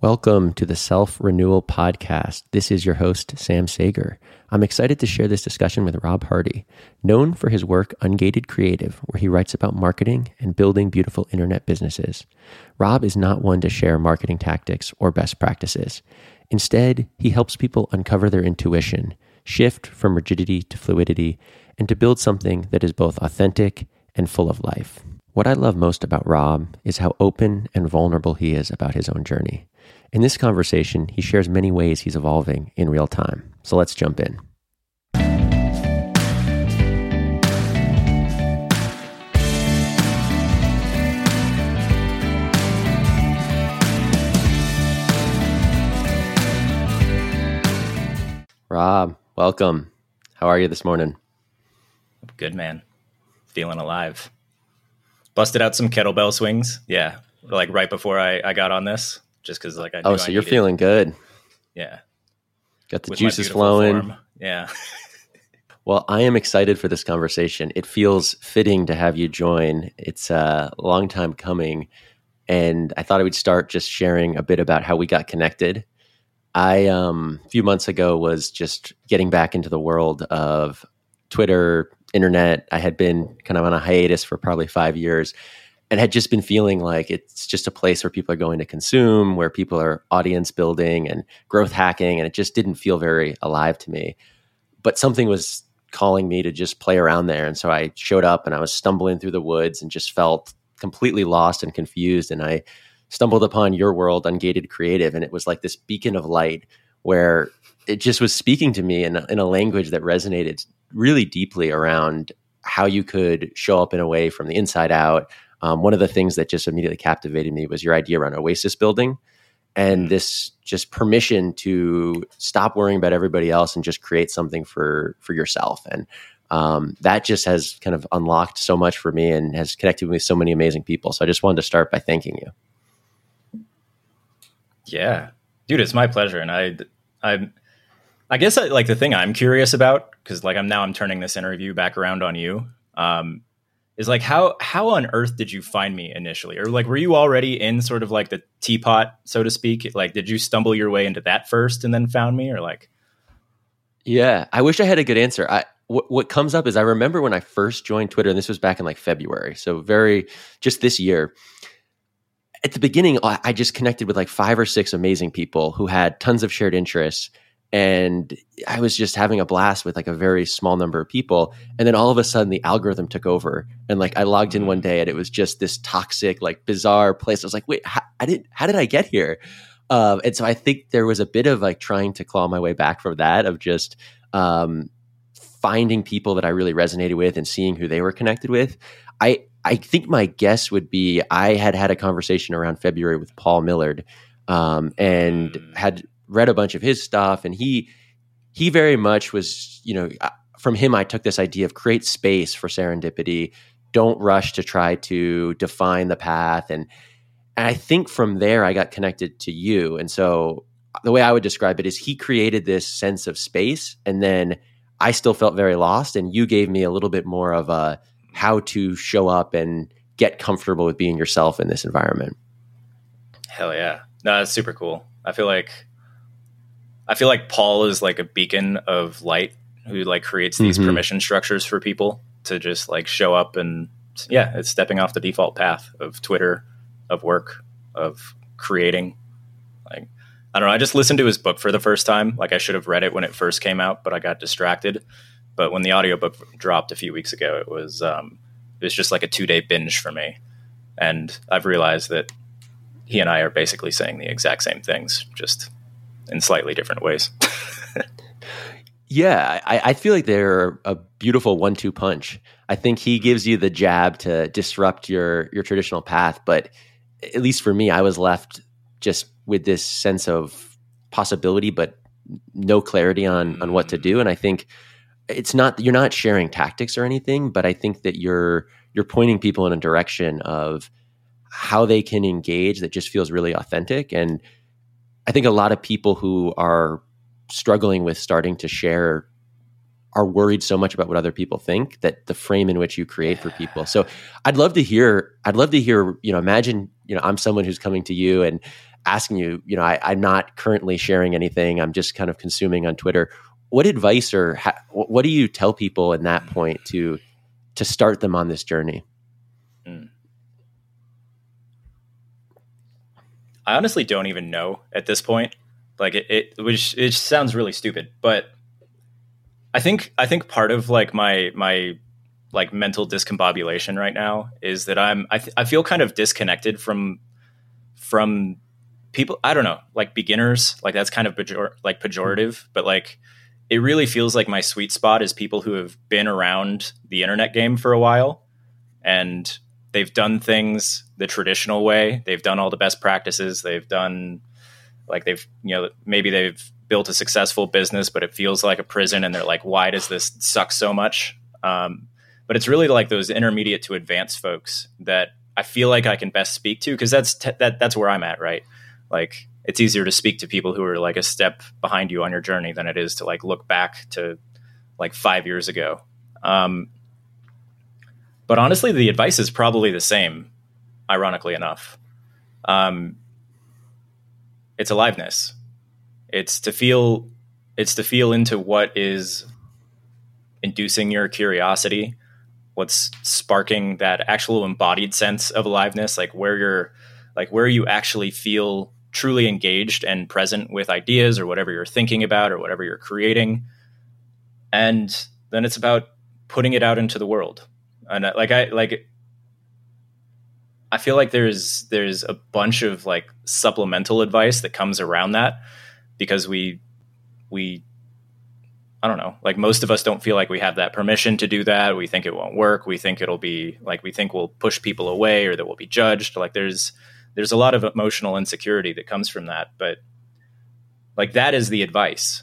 Welcome to the Self Renewal Podcast. This is your host, Sam Sager. I'm excited to share this discussion with Rob Hardy, known for his work Ungated Creative, where he writes about marketing and building beautiful internet businesses. Rob is not one to share marketing tactics or best practices. Instead, he helps people uncover their intuition, shift from rigidity to fluidity, and to build something that is both authentic and full of life. What I love most about Rob is how open and vulnerable he is about his own journey. In this conversation, he shares many ways he's evolving in real time. So let's jump in. Rob, welcome. How are you this morning? Good, man. Feeling alive. Busted out some kettlebell swings. Yeah. Like right before I, I got on this just because like I oh, so I you're feeling good. Yeah, got the With juices flowing. Form. Yeah. well, I am excited for this conversation. It feels fitting to have you join. It's a long time coming, and I thought I would start just sharing a bit about how we got connected. I um, a few months ago was just getting back into the world of Twitter, internet. I had been kind of on a hiatus for probably five years and had just been feeling like it's just a place where people are going to consume, where people are audience building and growth hacking, and it just didn't feel very alive to me. But something was calling me to just play around there, and so I showed up and I was stumbling through the woods and just felt completely lost and confused. And I stumbled upon your world, Ungated Creative, and it was like this beacon of light where it just was speaking to me in a, in a language that resonated really deeply around how you could show up in a way from the inside out um, one of the things that just immediately captivated me was your idea around oasis building and mm. this just permission to stop worrying about everybody else and just create something for for yourself. And um, that just has kind of unlocked so much for me and has connected me with so many amazing people. So i just wanted to start by thanking you. Yeah. Dude it's my pleasure. And i i i guess I, like the thing i'm curious about because like i'm now i'm turning this interview back around on you um, is like how how on earth did you find me initially? Or like were you already in sort of like the teapot so to speak? Like did you stumble your way into that first and then found me or like? Yeah i wish i had a good answer. I what, what comes up is i remember when i first joined twitter and this was back in like february so very just this year. At the beginning i just connected with like five or six amazing people who had tons of shared interests and I was just having a blast with like a very small number of people. And then all of a sudden the algorithm took over and like I logged in one mm. day and it was just this toxic, like bizarre place. I was like, wait, how, I didn't, how did I get here? Um, and so I think there was a bit of like trying to claw my way back from that of just, um, finding people that I really resonated with and seeing who they were connected with. I, I think my guess would be I had had a conversation around February with Paul Millerd, um, and mm. had read a bunch of his stuff, and he he very much was you know uh, from him I took this idea of create space for serendipity. Don't rush to try to define the path, and and I think from there I got connected to you, and so the way I would describe it is he created this sense of space, and then I still felt very lost, and you gave me a little bit more of a how to show up and get comfortable with being yourself in this environment. Hell yeah. No, that's super cool. I feel like I feel like Paul is like a beacon of light who like creates these mm-hmm. permission structures for people to just like show up and yeah, it's stepping off the default path of Twitter, of work, of creating. Like I don't know, I just listened to his book for the first time. Like I should have read it when it first came out, but I got distracted. But when the audiobook dropped a few weeks ago, it was um it was just like a 2-day binge for me. And I've realized that he and I are basically saying the exact same things, just in slightly different ways. yeah, I, I, feel like they're a beautiful one-two punch. I think he mm-hmm. gives you the jab to disrupt your your traditional path, but at least for me, I was left just with this sense of possibility, but no clarity on on what to mm-hmm. do. And I think it's not you're not sharing tactics or anything, but I think that you're you're pointing people in a direction of how they can engage that just feels really authentic and I think a lot of people who are struggling with starting to share are worried so much about what other people think that the frame in which you create for people. So I'd love to hear I'd love to hear, you know, imagine, you know, I'm someone who's coming to you and asking you, you know, I, I'm not currently sharing anything. I'm just kind of consuming on Twitter. What advice or ha- what do you tell people in that point to to start them on this journey? Mm. I honestly don't even know at this point. Like it, it which it sounds really stupid, but I think I think part of like my my like mental discombobulation right now is that I'm I, th- I feel kind of disconnected from from people I don't know like beginners like that's kind of pejor- like pejorative but like it really feels like my sweet spot is people who have been around the internet game for a while and they've done things the traditional way they've done all the best practices they've done like they've you know maybe they've built a successful business but it feels like a prison and they're like why does this suck so much um, but it's really like those intermediate to advanced folks that I feel like I can best speak to because that's that that's where I'm at, right? Like it's easier to speak to people who are like a step behind you on your journey than it is to like look back to like five years ago. Um, but honestly, the advice is probably the same. Ironically enough, um, it's aliveness. It's to feel. It's to feel into what is inducing your curiosity what's sparking that actual embodied sense of aliveness like where you're like where you actually feel truly engaged and present with ideas or whatever you're thinking about or whatever you're creating and then it's about putting it out into the world and like i like i feel like there's there's a bunch of like supplemental advice that comes around that because we we I don't know, like most of us don't feel like we have that permission to do that. We think it won't work. We think it'll be like we think we'll push people away or that we'll be judged. Like there's there's a lot of emotional insecurity that comes from that, but like that is the advice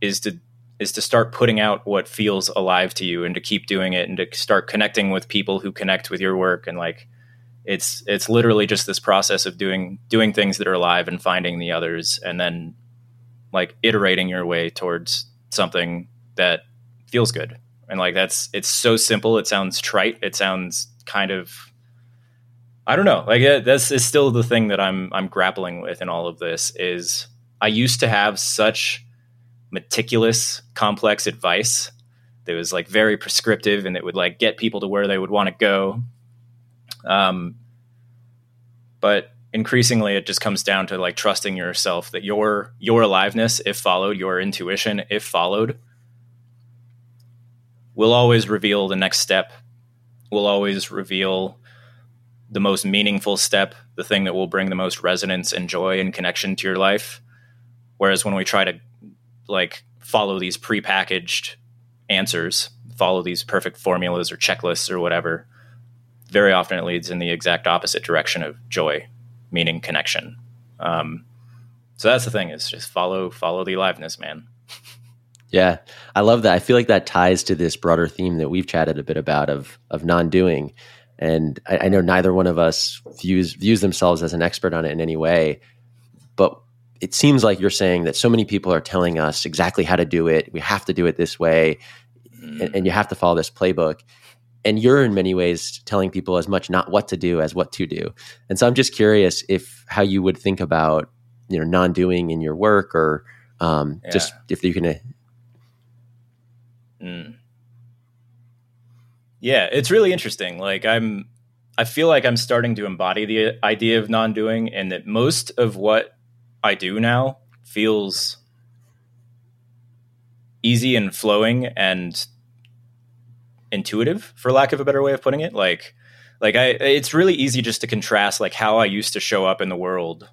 is to is to start putting out what feels alive to you and to keep doing it and to start connecting with people who connect with your work and like it's it's literally just this process of doing doing things that are alive and finding the others and then like iterating your way towards something that feels good. And like that's it's so simple. It sounds trite. It sounds kind of I don't know. Like that's is still the thing that I'm I'm grappling with in all of this is I used to have such meticulous, complex advice that was like very prescriptive and it would like get people to where they would want to go. Um, but increasingly it just comes down to like trusting yourself that your your aliveness if followed your intuition if followed will always reveal the next step will always reveal the most meaningful step the thing that will bring the most resonance and joy and connection to your life whereas when we try to like follow these prepackaged answers follow these perfect formulas or checklists or whatever very often it leads in the exact opposite direction of joy meaning connection. Um, so that's the thing is just follow follow the aliveness, man. Yeah, I love that. I feel like that ties to this broader theme that we've chatted a bit about of of non doing, and I, I know neither one of us views views themselves as an expert on it in any way, but it seems like you're saying that so many people are telling us exactly how to do it. We have to do it this way, mm. and, and you have to follow this playbook and you're in many ways telling people as much not what to do as what to do and so i'm just curious if how you would think about you know non-doing in your work or um, yeah. just if you can uh, mm. yeah it's really interesting like i'm i feel like i'm starting to embody the idea of non-doing and that most of what i do now feels easy and flowing and intuitive for lack of a better way of putting it. Like like i it's really easy just to contrast like how i used to show up in the world.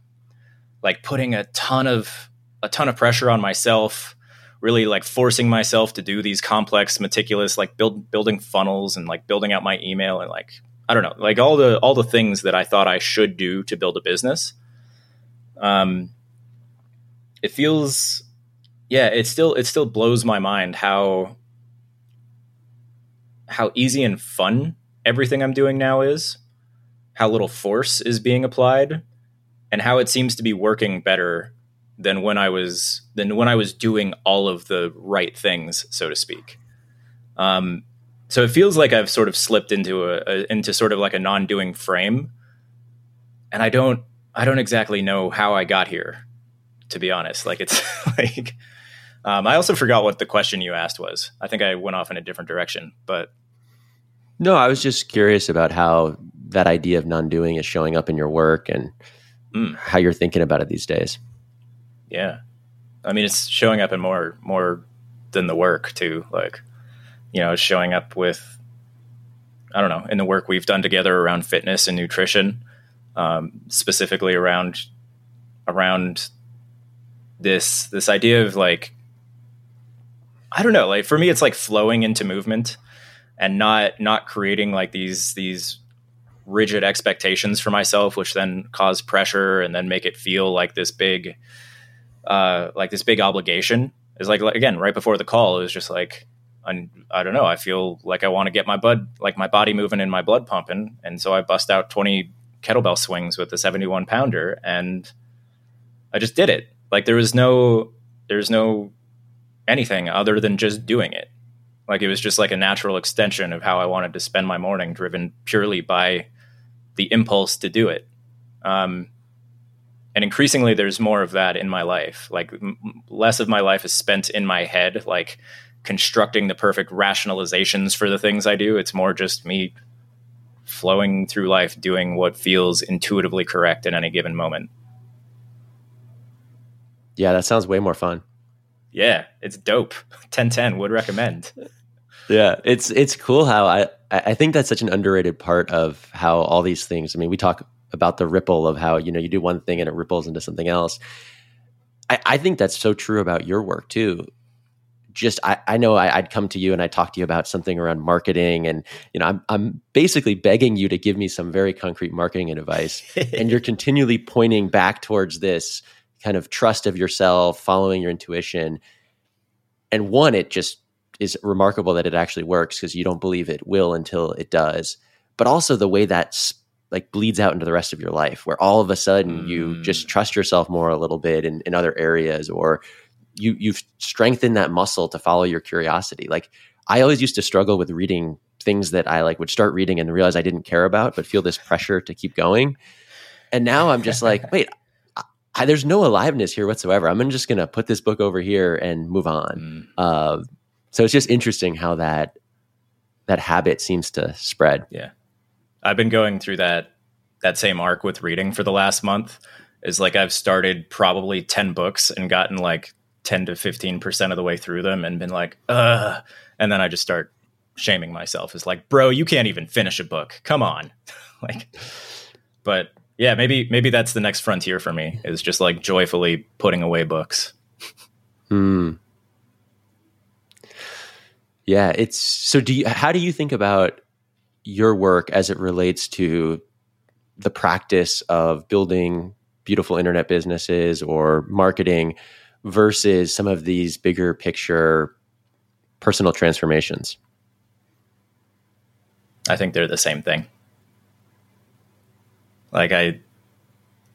Like putting a ton of a ton of pressure on myself really like forcing myself to do these complex meticulous like build building funnels and like building out my email and like i don't know like all the all the things that i thought i should do to build a business. Um it feels yeah it still it still blows my mind how how easy and fun everything I'm doing now is, how little force is being applied, and how it seems to be working better than when I was than when I was doing all of the right things, so to speak. Um, so it feels like I've sort of slipped into a, a into sort of like a non-doing frame, and I don't I don't exactly know how I got here, to be honest. Like it's like um, I also forgot what the question you asked was. I think I went off in a different direction, but no, I was just curious about how that idea of non-doing is showing up in your work and mm. how you're thinking about it these days. Yeah, I mean, it's showing up in more more than the work too. Like, you know, showing up with I don't know in the work we've done together around fitness and nutrition, um, specifically around around this this idea of like I don't know, like for me, it's like flowing into movement and not not creating like these these rigid expectations for myself, which then cause pressure and then make it feel like this big uh, like this big obligation. Is like, like again right before the call, it was just like I, I don't know. I feel like I want to get my blood, like my body moving and my blood pumping, and so I bust out twenty kettlebell swings with the seventy-one pounder, and I just did it. Like there was no, there's no anything other than just doing it. Like it was just like a natural extension of how I wanted to spend my morning, driven purely by the impulse to do it. Um, and increasingly, there's more of that in my life. Like m- less of my life is spent in my head, like constructing the perfect rationalizations for the things I do. It's more just me flowing through life, doing what feels intuitively correct in any given moment. Yeah, that sounds way more fun. Yeah, it's dope. 1010 would recommend. yeah, it's it's cool how I I think that's such an underrated part of how all these things. I mean, we talk about the ripple of how you know you do one thing and it ripples into something else. I, I think that's so true about your work too. Just I, I know I, would come to you and I'd talk to you about something around marketing, and you know I'm I'm basically begging you to give me some very concrete marketing advice, and you're continually pointing back towards this kind of trust of yourself, following your intuition. And one, it just is remarkable that it actually works because you don't believe it will until it does. But also the way that like bleeds out into the rest of your life, where all of a sudden mm. you just trust yourself more a little bit in, in other areas, or you you've strengthened that muscle to follow your curiosity. Like I always used to struggle with reading things that I like would start reading and realize I didn't care about, but feel this pressure to keep going. And now I'm just like, wait, I, there's no aliveness here whatsoever. I'm just going to put this book over here and move on. Mm. Uh, so it's just interesting how that that habit seems to spread. Yeah, I've been going through that that same arc with reading for the last month. Is like I've started probably ten books and gotten like ten to fifteen percent of the way through them, and been like, ugh, and then I just start shaming myself. It's like, bro, you can't even finish a book. Come on, like. But yeah, maybe maybe that's the next frontier for me is just like joyfully putting away books. Hmm. Yeah, it's so. Do you? How do you think about your work as it relates to the practice of building beautiful internet businesses or marketing versus some of these bigger picture personal transformations? I think they're the same thing. Like I,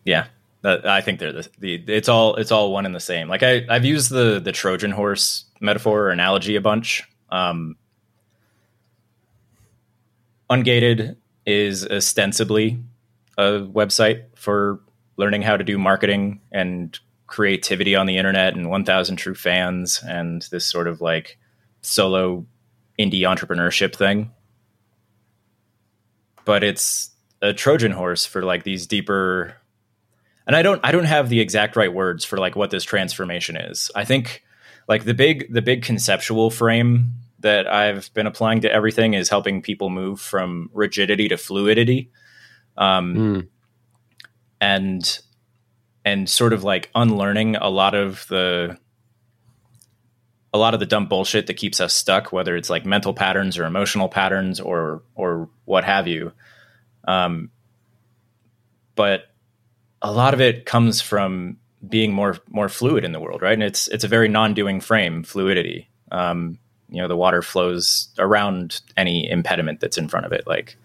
yeah, I think they're the, the it's all it's all one and the same. Like I I've used the the Trojan horse metaphor or analogy a bunch. Um, Ungated is ostensibly a website for learning how to do marketing and creativity on the internet and 1000 true fans and this sort of like solo indie entrepreneurship thing. But it's a Trojan horse for like these deeper and I don't I don't have the exact right words for like what this transformation is. I think like the big the big conceptual frame that I've been applying to everything is helping people move from rigidity to fluidity. Um mm. and and sort of like unlearning a lot of the a lot of the dumb bullshit that keeps us stuck, whether it's like mental patterns or emotional patterns or or what have you. Um, but a lot of it comes from being more more fluid in the world, right? And it's it's a very non-doing frame, fluidity. Um, you know, the water flows around any impediment that's in front of it. Like,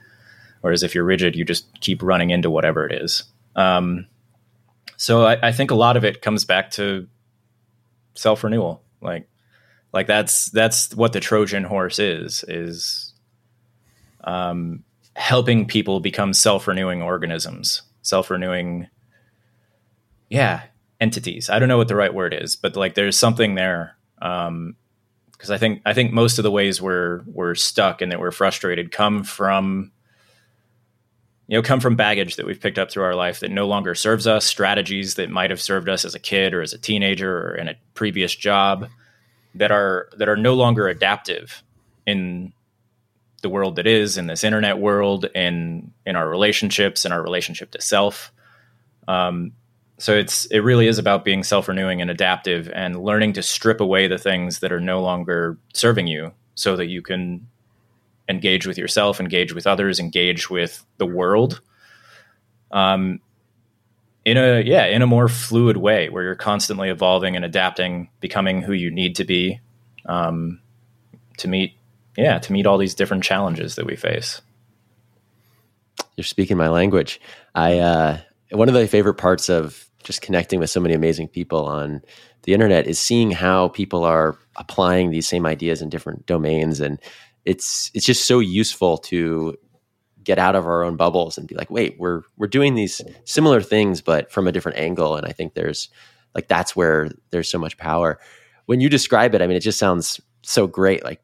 whereas if you're rigid, you just keep running into whatever it is. Um, so I, I think a lot of it comes back to self renewal. Like, like that's that's what the Trojan horse is is um, helping people become self renewing organisms, self renewing yeah entities. I don't know what the right word is, but like there's something there. Um, because I think I think most of the ways we're we're stuck and that we're frustrated come from you know come from baggage that we've picked up through our life that no longer serves us strategies that might have served us as a kid or as a teenager or in a previous job that are that are no longer adaptive in the world that is in this internet world and in our relationships and our relationship to self. Um, so it's it really is about being self-renewing and adaptive and learning to strip away the things that are no longer serving you so that you can engage with yourself engage with others engage with the world. Um in a yeah in a more fluid way where you're constantly evolving and adapting becoming who you need to be um to meet yeah to meet all these different challenges that we face. You're speaking my language. I uh one of the favorite parts of just connecting with so many amazing people on the internet is seeing how people are applying these same ideas in different domains. And it's it's just so useful to get out of our own bubbles and be like wait we're we're doing these similar things but from a different angle. And i think there's like that's where there's so much power. When you describe it i mean it just sounds so great. Like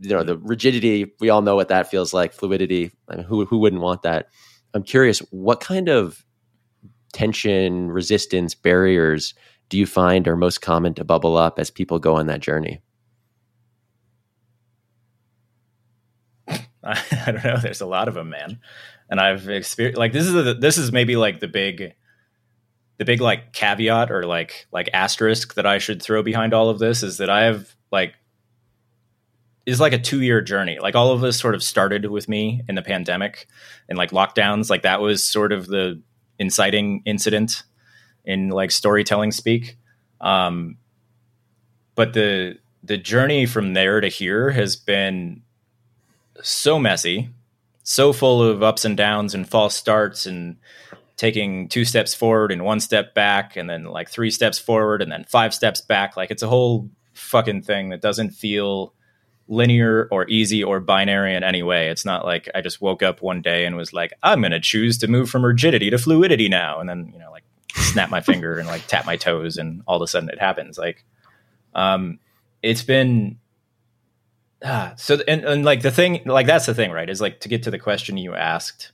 you know the rigidity we all know what that feels like fluidity I mean, who who wouldn't want that i'm curious what kind of tension, resistance, barriers do you find are most common to bubble up as people go on that journey? I, don't know. There's a lot of them, man. And I've experienced like this is this is maybe like the big, the big like caveat or like like asterisk that I should throw behind all of this is that I have like is like a two year journey. Like all of this sort of started with me in the pandemic and like lockdowns. Like that was sort of the inciting incident in like storytelling speak. Um, but the the journey from there to here has been so messy, so full of ups and downs and false starts and taking two steps forward and one step back and then like three steps forward and then five steps back. Like it's a whole fucking thing that doesn't feel linear or easy or binary in any way. It's not like I just woke up one day and was like, I'm going to choose to move from rigidity to fluidity now. And then, you know, like snap my finger and like tap my toes and all of a sudden it happens. Like, um, it's been, ah, so, and, and like the thing, like that's the thing, right? Is like to get to the question you asked,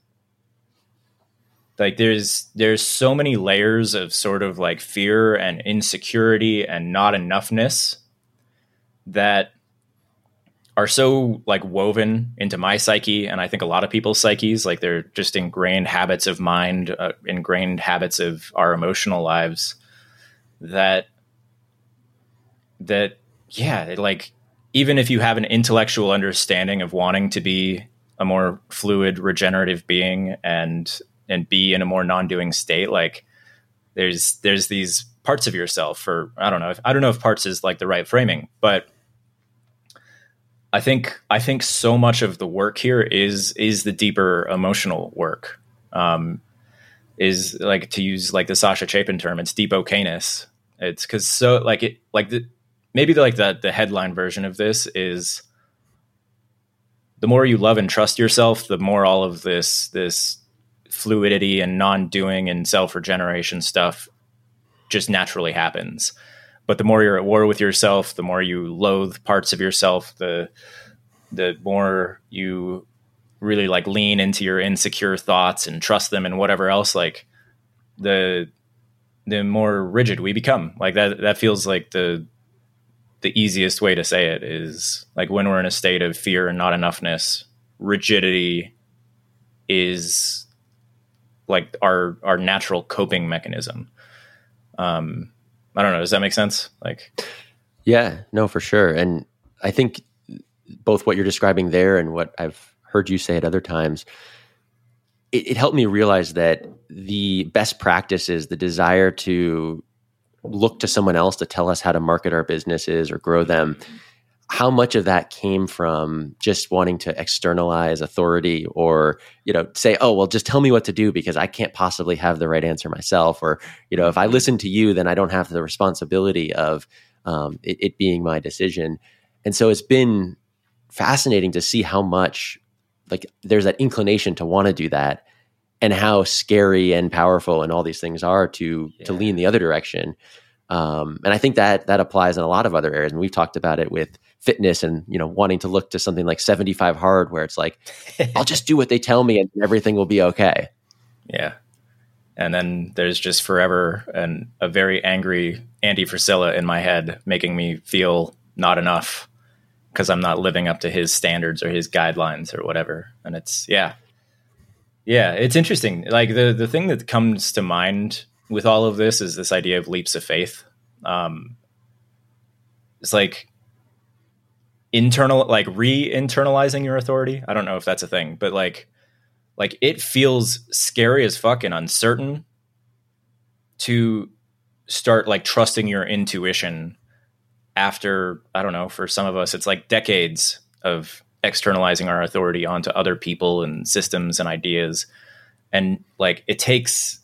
like there's there's so many layers of sort of like fear and insecurity and not enoughness that are so like woven into my psyche and i think a lot of people's psyches like they're just ingrained habits of mind uh, ingrained habits of our emotional lives that that yeah like even if you have an intellectual understanding of wanting to be a more fluid regenerative being and and be in a more non-doing state like there's there's these parts of yourself or i don't know if, i don't know if parts is like the right framing but I think I think so much of the work here is is the deeper emotional work. Um, is like to use like the Sasha Chapin term, it's deep okayness. It's because so like it like the maybe the, like the the headline version of this is the more you love and trust yourself, the more all of this this fluidity and non-doing and self-regeneration stuff just naturally happens but the more you're at war with yourself, the more you loathe parts of yourself, the the more you really like lean into your insecure thoughts and trust them and whatever else like the the more rigid we become. Like that that feels like the the easiest way to say it is like when we're in a state of fear and not enoughness rigidity is like our our natural coping mechanism. Um I don't know. Does that make sense? Like, yeah, no, for sure. And I think both what you're describing there and what I've heard you say at other times, it, it helped me realize that the best practice is the desire to look to someone else to tell us how to market our businesses or grow them how much of that came from just wanting to externalize authority or you know say oh well just tell me what to do because i can't possibly have the right answer myself or you know if i listen to you then i don't have the responsibility of um, it, it being my decision and so it's been fascinating to see how much like there's that inclination to want to do that and how scary and powerful and all these things are to Yeah. to lean the other direction. Um, and I think that that applies in a lot of other areas. And we've talked about it with fitness and you know wanting to look to something like 75 hard, where it's like I'll just do what they tell me and everything will be okay. Yeah. And then there's just forever and a very angry Andy Frisella in my head making me feel not enough because I'm not living up to his standards or his guidelines or whatever. And it's yeah. Yeah, it's interesting. Like the the thing that comes to mind with all of this is this idea of leaps of faith. Um it's like internal like re-internalizing your authority. I don't know if that's a thing, but like like it feels scary as fuck and uncertain to start like trusting your intuition after i don't know for some of us it's like decades of externalizing our authority onto other people and systems and ideas and like it takes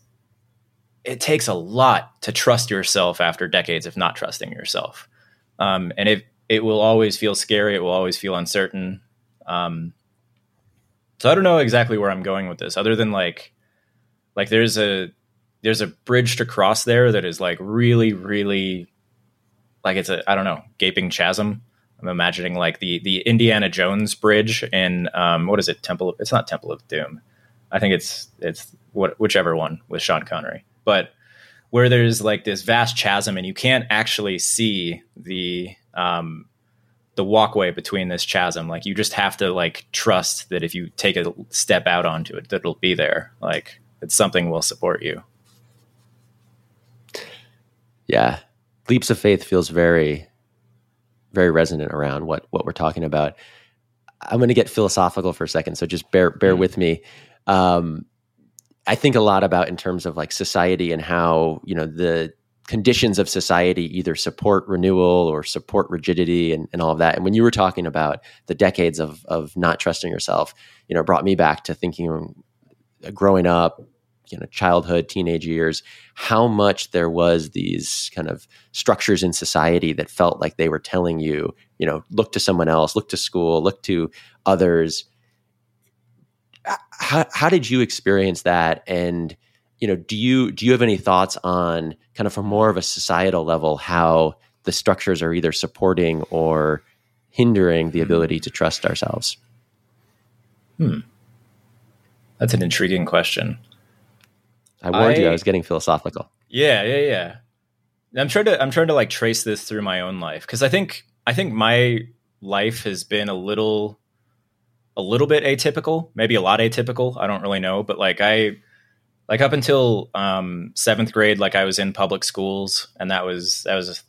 it takes a lot to trust yourself after decades of not trusting yourself um, and it it will always feel scary it will always feel uncertain um, so I don't know exactly where I'm going with this, other than like, like there's a there's a bridge to cross there that is like really, really, like it's a I don't know gaping chasm. I'm imagining like the the Indiana Jones bridge in um, what is it Temple? Of, it's not Temple of Doom. I think it's it's what whichever one with Sean Connery, but where there's like this vast chasm and you can't actually see the um, the walkway between this chasm. Like you just have to like trust that if you take a step out onto it, that it'll be there. Like that something will support you. Yeah, leaps of faith feels very, very resonant around what what we're talking about. I'm going to get philosophical for a second, so just bear bear Mm. with me. Um, I think a lot about in terms of like society and how you know the conditions of society either support renewal or support rigidity and, and all of that. And when you were talking about the decades of of not trusting yourself, you know, brought me back to thinking uh, growing up, you know, childhood, teenage years, how much there was these kind of structures in society that felt like they were telling you, you know, look to someone else, look to school, look to others. How, how did you experience that? And you know, do you do you have any thoughts on kind of from more of a societal level how the structures are either supporting or hindering the ability to trust ourselves? Hmm. That's an intriguing question. I warned you I I- was getting philosophical. Yeah, yeah, yeah. I'm trying to I'm trying to like trace this through my own life because I think I think my life has been a little a little bit atypical, maybe a lot atypical. I don't really know, but like I like up until um, seventh grade, like I was in public schools, and that was that was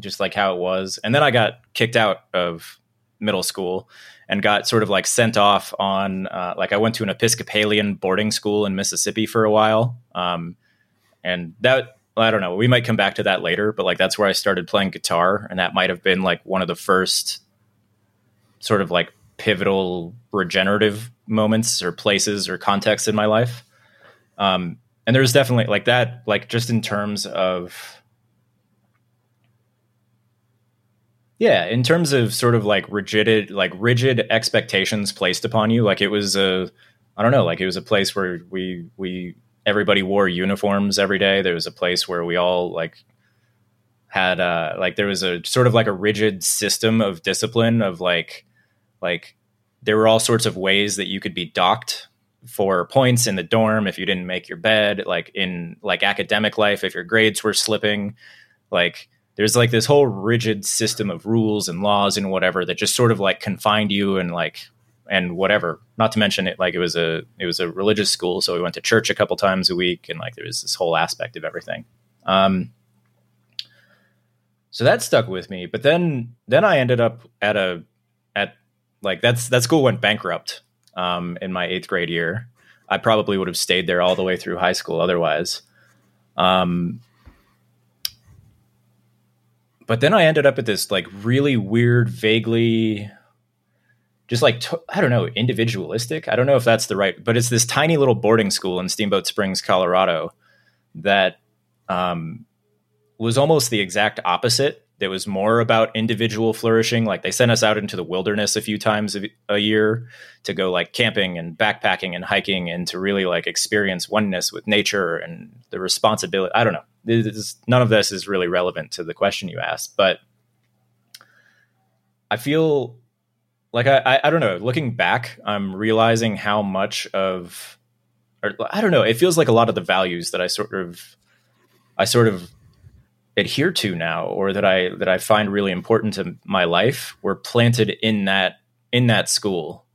just like how it was. And then I got kicked out of middle school and got sort of like sent off on uh, like I went to an Episcopalian boarding school in Mississippi for a while, um, and that I don't know. We might come back to that later, but like that's where I started playing guitar, and that might have been like one of the first sort of like pivotal regenerative moments or places or contexts in my life. Um, and there's definitely like that, like just in terms of, yeah, in terms of sort of like rigid, like rigid expectations placed upon you. Like it was a, I don't know, like it was a place where we we everybody wore uniforms every day. There was a place where we all like had uh like there was a sort of like a rigid system of discipline of like like there were all sorts of ways that you could be docked for points in the dorm if you didn't make your bed like in like academic life if your grades were slipping. Like there's like this whole rigid system of rules and laws and whatever that just sort of like confined you and like and whatever. Not to mention it like it was a it was a religious school so we went to church a couple times a week and like there was this whole aspect of everything. Um so that stuck with me but then then i ended up at a at like that's that school went bankrupt um in my eighth grade year i probably would have stayed there all the way through high school otherwise um but then i ended up at this like really weird vaguely just like I don't know, individualistic. I don't know if that's the right, but it's this tiny little boarding school in Steamboat Springs, Colorado, that um, was almost the exact opposite that was more about individual flourishing. Like they sent us out into the wilderness a few times a, a, year to go like camping and backpacking and hiking and to really like experience oneness with nature and the responsibility. I don't know. Is, none of this is really relevant to the question you asked, but I feel like I, I, I don't know. Looking back, I'm realizing how much of, or I don't know. It feels like a lot of the values that I sort of, I sort of adhere to now or that I that I find really important to my life were planted in that in that school.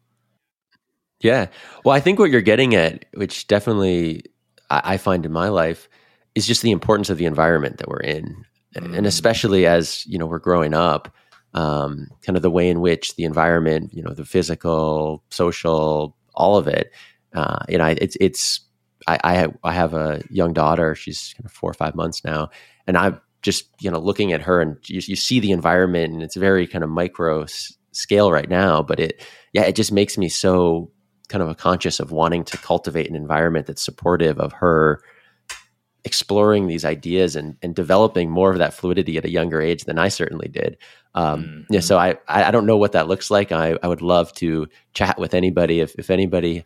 Yeah. Well, I think what you're getting at, which definitely I, I find in my life, is just the importance of the environment that we're in. Mm. And especially as, you know, we're growing up, um, kind of the way in which the environment, you know, the physical, social, all of it, uh, you know, it's, it's, I, I have, I have a young daughter. She's kind of four or five months now. And I've just you know looking at her and you, you see the environment and it's very kind of micro s- scale right now but it yeah it just makes me so kind of a conscious of wanting to cultivate an environment that's supportive of her exploring these ideas and, and developing more of that fluidity at a younger age than I certainly did. Um, mm-hmm. Yeah, so I I don't know what that looks like. I, I would love to chat with anybody if if anybody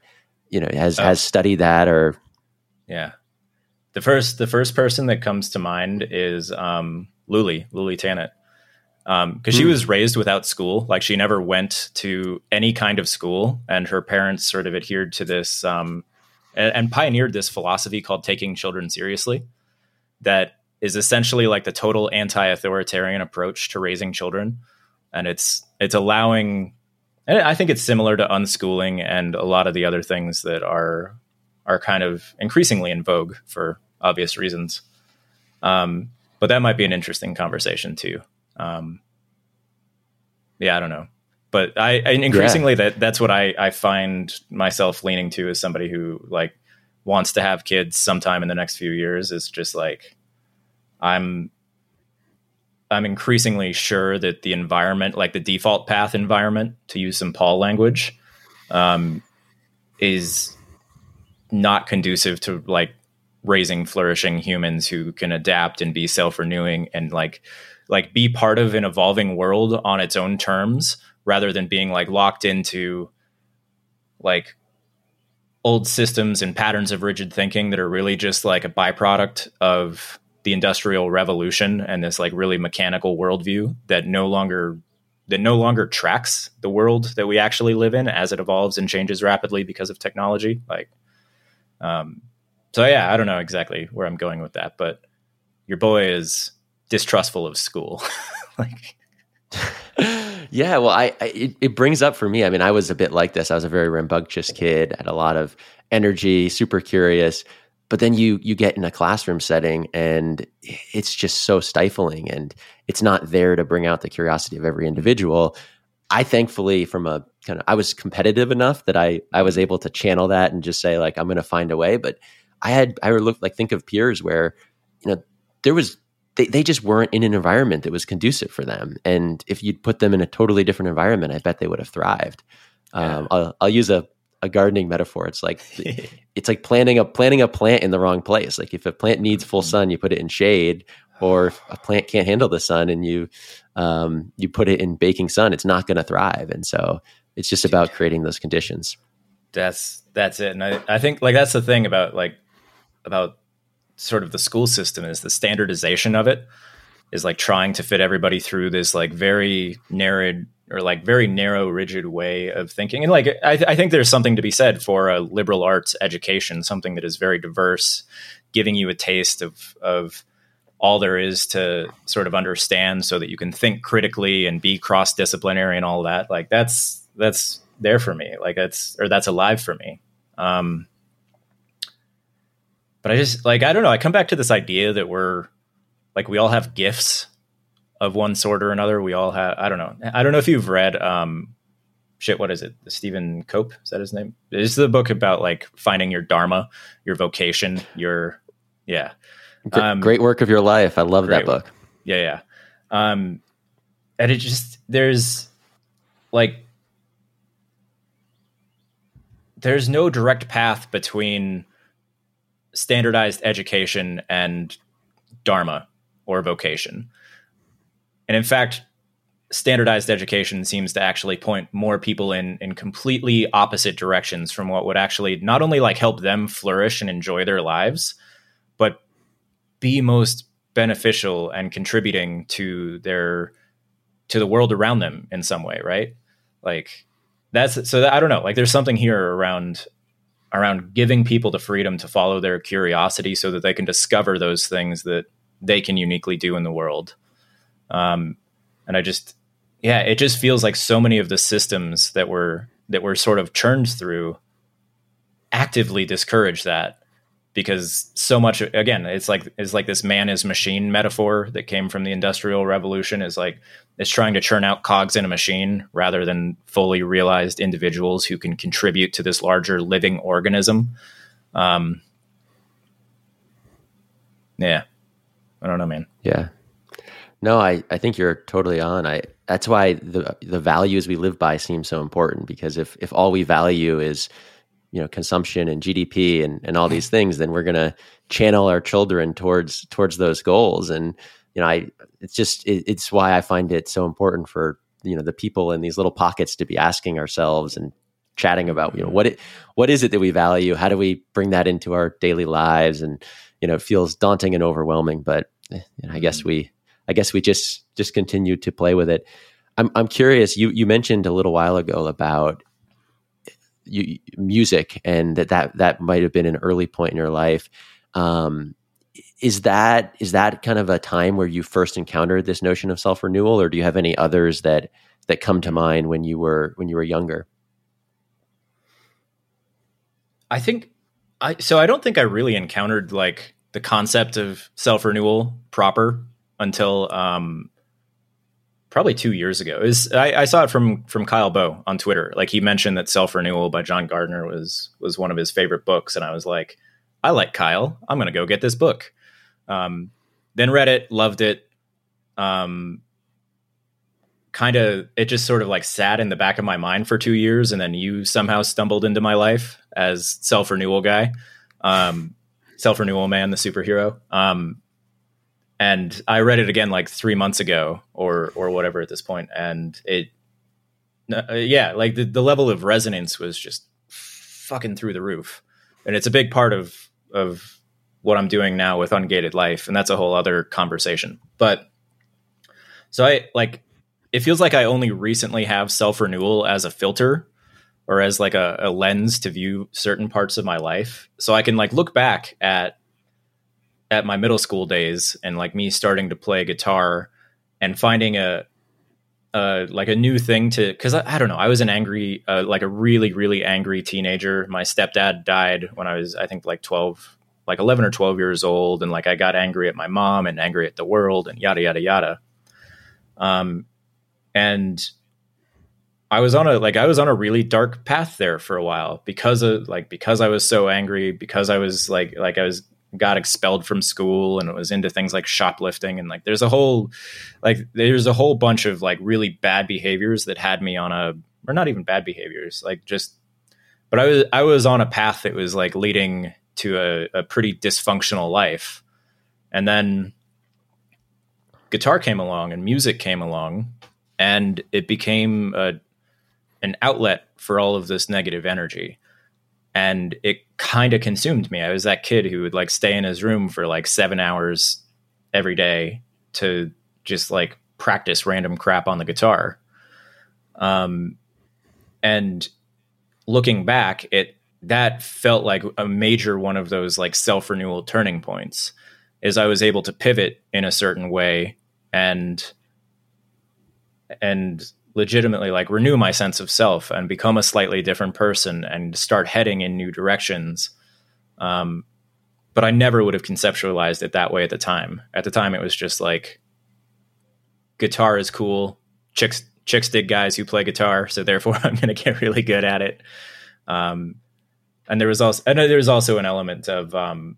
you know has oh. has studied that or yeah the first the first person that comes to mind is um, Lulie Lulie Tanett because um, mm. she hmm. was raised without school. Like she never went to any kind of school, and her parents sort of adhered to this um, and, and, pioneered this philosophy called taking children seriously. That is essentially like the total anti-authoritarian approach to raising children, and it's it's allowing. And I think it's similar to unschooling and a lot of the other things that are are kind of increasingly in vogue for obvious reasons. Um, but that might be an interesting conversation too. Um, yeah, I don't know, but I, I increasingly yeah. that that's what I, I find myself leaning to as somebody who like wants to have kids sometime in the next few years is just like I'm I'm increasingly sure that the environment, like the default path environment, to use some Paul language, um, is not conducive to like raising flourishing humans who can adapt and be self-renewing and like like be part of an evolving world on its own terms rather than being like locked into like old systems and patterns of rigid thinking that are really just like a byproduct of the industrial revolution and this like really mechanical worldview that no longer that no longer tracks the world that we actually live in as it evolves and changes rapidly because of technology like um so yeah, I don't know exactly where I'm going with that, but your boy is distrustful of school. like yeah, well, I, I it, it, brings up for me. I mean, I was a bit like this. I was a very rambunctious kid, had a lot of energy, super curious. But then you you get in a classroom setting, and it's just so stifling, and it's not there to bring out the curiosity of every individual. I thankfully, from a kind of, I was competitive enough that I I was able to channel that and just say like I'm going to find a way. But I had I would look like think of peers where you know there was they, they just weren't in an environment that was conducive for them. And if you'd put them in a totally different environment, I bet they would have thrived. Yeah. Um, I'll, I'll use a, a gardening metaphor. It's like it's like planting a planting a plant in the wrong place. Like if a plant needs full mm-hmm. sun, you put it in shade, or if a plant can't handle the sun and you um, you put it in baking sun, it's not going to thrive. And so it's just about creating those conditions. That's that's it. And I, I think like that's the thing about like about sort of the school system is the standardization of it is like trying to fit everybody through this like very narrow or like very narrow rigid way of thinking. And like I, I, think there's something to be said for a liberal arts education something that is very diverse giving you a taste of of all there is to sort of understand so that you can think critically and be cross disciplinary and all that. Like that's that's there for me. Like that's or that's alive for me. Um but I just like I don't know. I come back to this idea that we're like we all have gifts of one sort or another. We all have. I don't know. I don't know if you've read um, shit. What is it? Stephen Cope is that his name? It's the book about like finding your dharma, your vocation, your yeah. Um, great work of your life. I love that book. Work. Yeah, yeah. Um, and it just there's like there's no direct path between standardized education and dharma or vocation and in fact, standardized education seems to actually point more people in in completely opposite directions from what would actually not only like help them flourish and enjoy their lives, but be most beneficial and contributing to their to the world around them in some way, right? Like that's so that, I don't know. Like there's something here around around giving people the freedom to follow their curiosity so that they can discover those things that they can uniquely do in the world. Um, and I just, yeah, it just feels like so many of the systems that were that were sort of churned through actively discourage that because so much again it's like it's like this man is machine metaphor that came from the industrial revolution is like it's trying to churn out cogs in a machine rather than fully realized individuals who can contribute to this larger living organism. Um yeah. I don't know man. Yeah. No i i think you're totally on. I that's why the the values we live by seem so important because if if all we value is you know consumption and GDP and, and all these things, then we're going to channel our children towards towards those goals. And you know, I it's just it, it's why I find it so important for you know the people in these little pockets to be asking ourselves and chatting about you know what it what is it that we value? How do we bring that into our daily lives? And you know, it feels daunting and overwhelming, but eh, you know, I guess we I guess we just just continue to play with it. I'm I'm curious. You you mentioned a little while ago about you, music and that that that might have been an early point in your life. Um, is that is that kind of a time where you first encountered this notion of self renewal or do you have any others that that come to mind when you were when you were younger? I think i so i don't think i really encountered like the concept of self renewal proper until um probably two years ago. Is I, I, saw it from from Kyle Bo on Twitter. Like he mentioned that Self Renewal by John Gardner was was one of his favorite books, and I was like, I like Kyle. I'm gonna go get this book. Um, then read it, loved it. Um, kind of it just sort of like sat in the back of my mind for two years, and then you somehow stumbled into my life as Self Renewal guy. Um, Self Renewal Man, the superhero. Um, and I read it again like three months ago or or whatever at this point, and it, uh, yeah, like the, the level of resonance was just fucking through the roof, and it's a big part of of what I'm doing now with Ungated Life, and that's a whole other conversation. But so I like it feels like I only recently have self renewal as a filter or as like a, a lens to view certain parts of my life, so I can like look back at at my middle school days and like me starting to play guitar and finding a uh, like a new thing to because I, I, don't know i was an angry uh, like a really really angry teenager. My stepdad died when i was i think like 12 like 11 or 12 years old and like i got angry at my mom and angry at the world and yada yada yada. Um and i was on a like i was on a really dark path there for a while because of like because i was so angry because i was like like i was got expelled from school and it was into things like shoplifting and like there's a whole like there's a whole bunch of like really bad behaviors that had me on a or not even bad behaviors like just but I was I was on a path that was like leading to a, a pretty dysfunctional life. And then guitar came along and music came along and it became a, an outlet for all of this negative energy. And it kind of consumed me. I was that kid who would like stay in his room for like seven hours every day to just like practice random crap on the guitar. Um, and looking back, it that felt like a major one of those like self renewal turning points. Is I was able to pivot in a certain way and and legitimately like renew my sense of self and become a slightly different person and start heading in new directions. Um, but I never would have conceptualized it that way at the time. At the time, it was just like guitar is cool. Chicks chicks dig guys who play guitar, so therefore I'm going to get really good at it. Um, and there was also and there was also an element of um,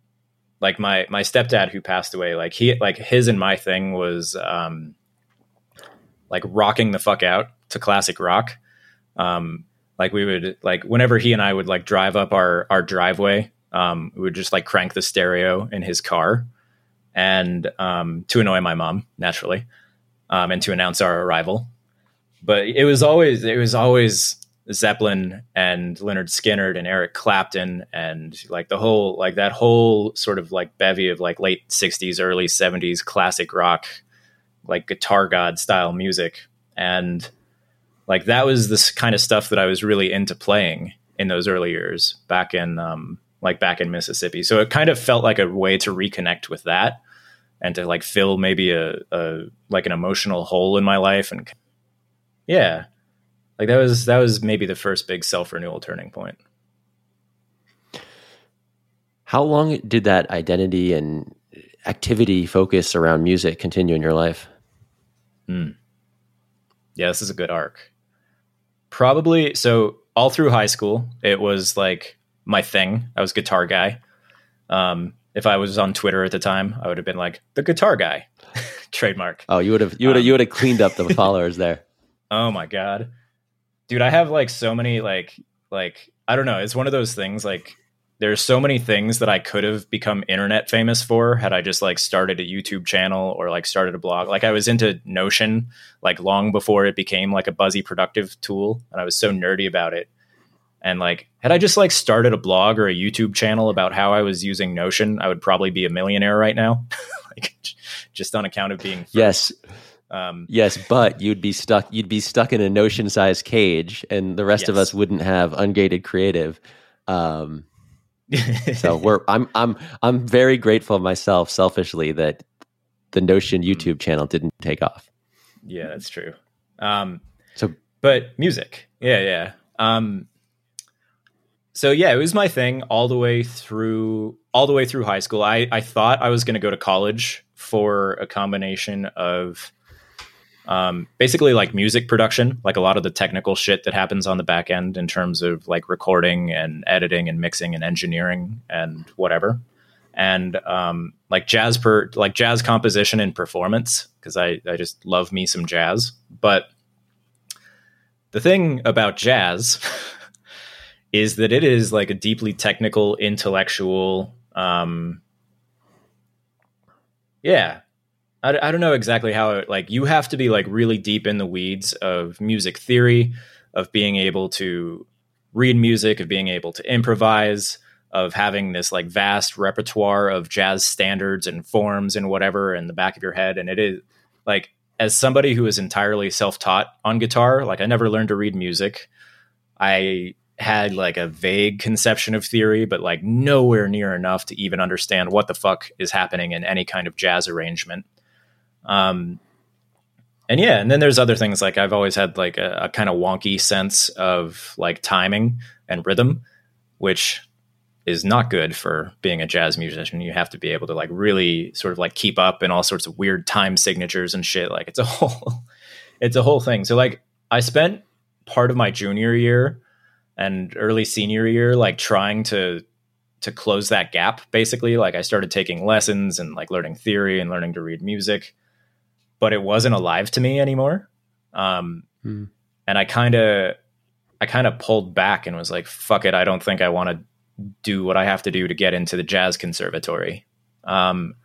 like my my stepdad who passed away. Like he like his and my thing was um, like rocking the fuck out to classic rock. Um, like we would like whenever he and I would like drive up our our driveway, um, we would just like crank the stereo in his car, and um, to annoy my mom naturally, um, and to announce our arrival. But it was always it was always Zeppelin and Lynyrd Skynyrd and Eric Clapton and like the whole like that whole sort of like bevy of like late 60s early 70s classic rock like guitar god style music and like that was this kind of stuff that I was really into playing in those early years back in um like back in Mississippi so it kind of felt like a way to reconnect with that and to like fill maybe a, a like an emotional hole in my life and yeah like that was that was maybe the first big self renewal turning point. How long did that identity and activity focus around music continue in your life? Hmm. Yeah, this is a good arc. Probably so all through high school, it was like my thing. I was guitar guy. Um, if I was on Twitter at the time, I would have been like the guitar guy, trademark. Oh, you would have you would have um, you would have cleaned up the followers there. Oh my god dude, I have like so many like like I don't know. It's one of those things like there's so many things that I could have become internet famous for had I just like started a YouTube channel or like started a blog. Like I was into Notion like long before it became like a buzzy productive tool and I was so nerdy about it. And like had I just like started a blog or a YouTube channel about how I was using Notion, I would probably be a millionaire right now. like just on account of being first. Yes. Um, yes, but you'd be stuck. You'd be stuck in a notion-sized cage, and the rest yes. of us wouldn't have ungated creative. Um, so we're. I'm. I'm. I'm very grateful myself, selfishly, that the Notion mm-hmm. YouTube channel didn't take off. Yeah, that's true. Um, so, but music, yeah, yeah. Um, so yeah, it was my thing all the way through all the way through high school. I I thought I was going to go to college for a combination of um, basically like music production, like a lot of the technical shit that happens on the back end in terms of like recording and editing and mixing and engineering and whatever. And um, like jazz per like jazz composition and performance because I I just love me some jazz. But the thing about jazz is that it is like a deeply technical, intellectual. Um, yeah, I, I don't know exactly how it like you have to be like really deep in the weeds of music theory of being able to read music of being able to improvise of having this like vast repertoire of jazz standards and forms and whatever in the back of your head. And it is like as somebody who is entirely self-taught on guitar like i never learned to read music. I had like a vague conception of theory but like nowhere near enough to even understand what the fuck is happening in any kind of jazz arrangement um, and yeah, and then there's other things like I've always had like a, a kind of wonky sense of like timing and rhythm, which is not good for being a jazz musician. You have to be able to like really sort of like keep up in all sorts of weird time signatures and shit. Like it's a whole, it's a whole thing. So like I spent part of my junior year and early senior year like trying to to close that gap basically like i started taking lessons and like learning theory and learning to read music but it wasn't alive to me anymore. Um, mm. And I kind of, I kind of pulled back and was like, "Fuck it, I don't think I want to do what I have to do to get into the jazz conservatory." Um,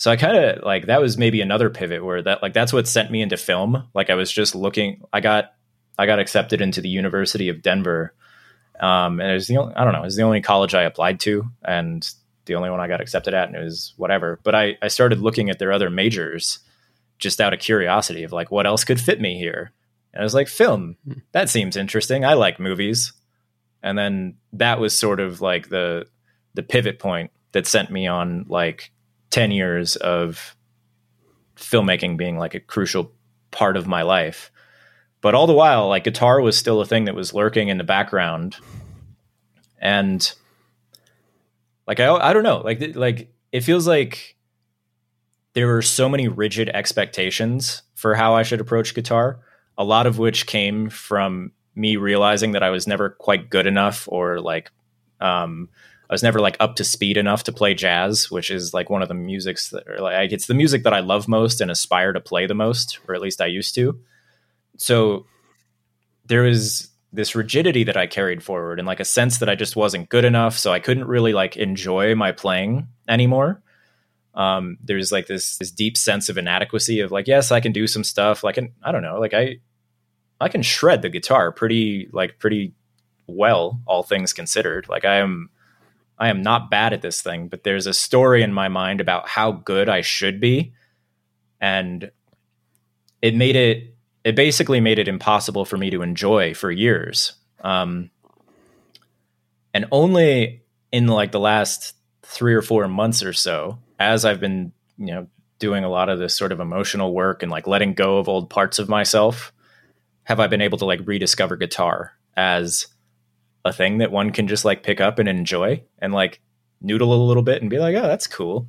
so I kind of like that was maybe another pivot where that like that's what sent me into film. Like I was just looking, I got, I got accepted into the University of Denver. Um, and it was the only, I don't know, it was the only college I applied to and the only one I got accepted at and it was whatever. But I, I started looking at their other majors just out of curiosity of like what else could fit me here. And I was like, film. Hmm. That seems interesting. I like movies. And then that was sort of like the the pivot point that sent me on like 10 years of filmmaking being like a crucial part of my life. But all the while, like guitar was still a thing that was lurking in the background. And like I I don't know, like like it feels like there were so many rigid expectations for how I should approach guitar, a lot of which came from me realizing that I was never quite good enough or like um, I was never like up to speed enough to play jazz, which is like one of the musics that like it's the music that I love most and aspire to play the most, or at least I used to. So there was this rigidity that I carried forward and like a sense that I just wasn't good enough, so I couldn't really like enjoy my playing anymore. Um, there's like this this deep sense of inadequacy of like, yes, I can do some stuff. Like, and I don't know, like I I can shred the guitar pretty like pretty well, all things considered. Like I am I am not bad at this thing, but there's a story in my mind about how good I should be. And it made it it basically made it impossible for me to enjoy for years. Um, and only in like the last three or four months or so, as I've been, you know, doing a lot of this sort of emotional work and like letting go of old parts of myself, have I been able to like rediscover guitar as a thing that one can just like pick up and enjoy and like noodle a little bit and be like, oh, that's cool.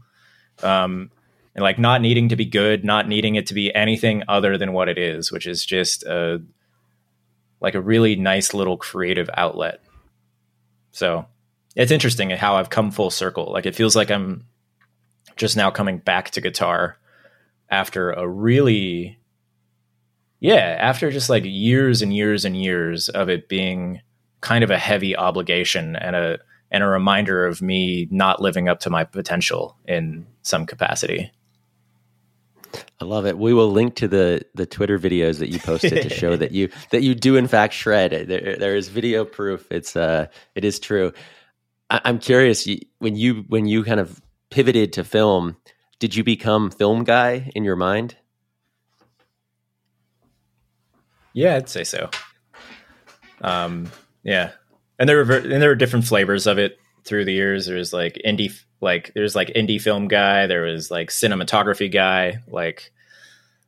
Um, and like not needing to be good, not needing it to be anything other than what it is, which is just a like a really nice little creative outlet. So it's interesting how I've come full circle. Like it feels like I'm just now coming back to guitar after a really yeah, after just like years and years and years of it being kind of a heavy obligation and a and a reminder of me not living up to my potential in some capacity. I love it. We will link to the the Twitter videos that you posted to show that you that you do in fact shred. There, there is video proof. It's uh, it is true. I, am curious when you when you kind of pivoted to film. Did you become film guy in your mind? Yeah, I'd say so. Um, yeah, and there were and there were different flavors of it through the years. There's like indie like there's like indie film guy there was like cinematography guy like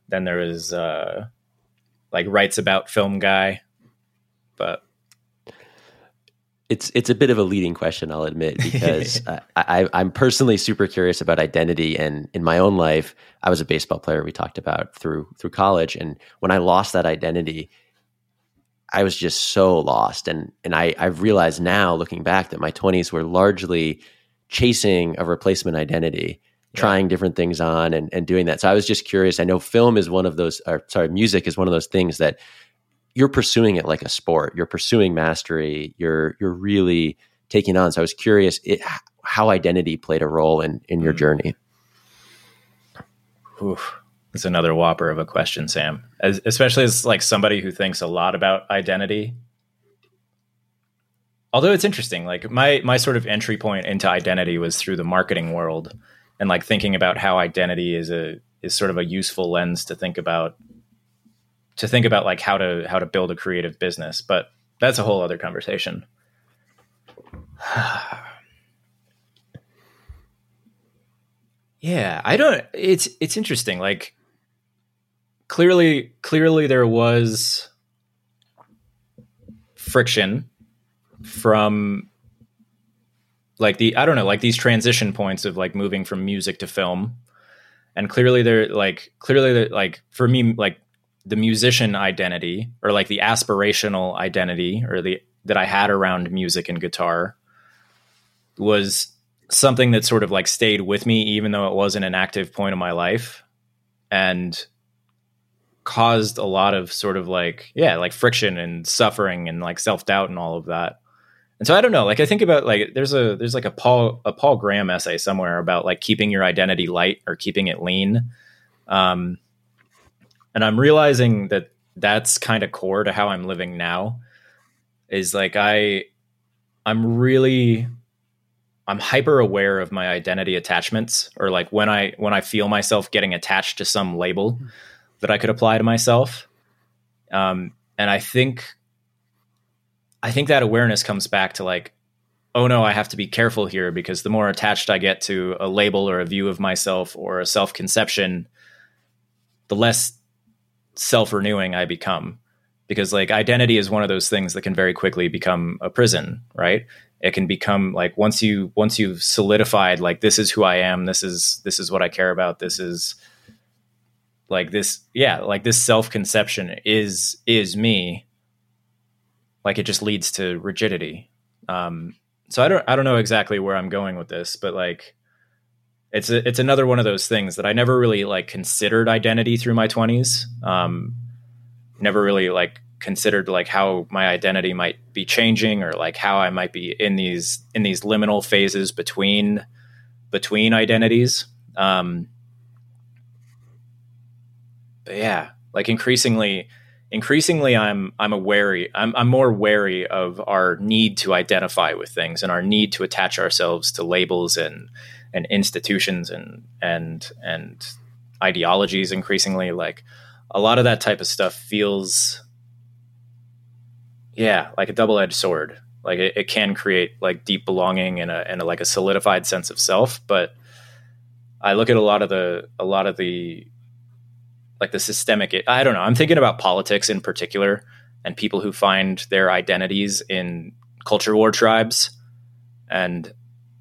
then there was uh like writes about film guy but it's it's a bit of a leading question i'll admit because I, i'm personally super curious about identity and in my own life i was a baseball player we talked about through through college and when i lost that identity i was just so lost and and i i've realized now looking back that my 20s were largely chasing a replacement identity, yeah. trying different things on and, and doing that. So I was just curious. I know film is one of those, or sorry, music is one of those things that you're pursuing it like a sport. You're pursuing mastery. You're you're really taking on. So I was curious it, how identity played a role in in your mm. journey. Oof. It's another whopper of a question, Sam. As, especially as like somebody who thinks a lot about identity although it's interesting like my my sort of entry point into identity was through the marketing world and like thinking about how identity is a is sort of a useful lens to think about to think about like how to how to build a creative business but that's a whole other conversation yeah i don't it's it's interesting like clearly clearly there was friction from like the I don't know, like these transition points of like moving from music to film. And clearly they're like clearly they're like for me like the musician identity or like the aspirational identity or the that I had around music and guitar was something that sort of like stayed with me even though it wasn't an active point of my life and caused a lot of sort of like yeah like friction and suffering and like self-doubt and all of that and so I don't know. Like I think about like there's a there's like a Paul a Paul Graham essay somewhere about like keeping your identity light or keeping it lean. Um, and I'm realizing that that's kind of core to how I'm living now. Is like I I'm really I'm hyper aware of my identity attachments or like when I when I feel myself getting attached to some label that I could apply to myself. Um, and I think I think that awareness comes back to like, oh no, I have to be careful here because the more attached I get to a label or a view of myself or a self conception, the less self renewing I become. Because like identity is one of those things that can very quickly become a prison, right? It can become like once you once you've solidified like this is who I am, this is this is what I care about, this is like this yeah, like this self conception is is me like it just leads to rigidity. Um, so I don't I don't know exactly where I'm going with this, but like it's a, it's another one of those things that I never really like considered identity through my 20s. Um, never really like considered like how my identity might be changing or like how I might be in these in these liminal phases between between identities. Um, but yeah, like increasingly, increasingly, I'm I'm a wary. I'm I'm more wary of our need to identify with things and our need to attach ourselves to labels and and institutions and and and ideologies. Increasingly, like a lot of that type of stuff feels, yeah, like a double edged sword. Like it, it can create like deep belonging and a and a, like a solidified sense of self, but I look at a lot of the a lot of the like the systemic I don't know. I'm thinking about politics in particular and people who find their identities in culture war tribes and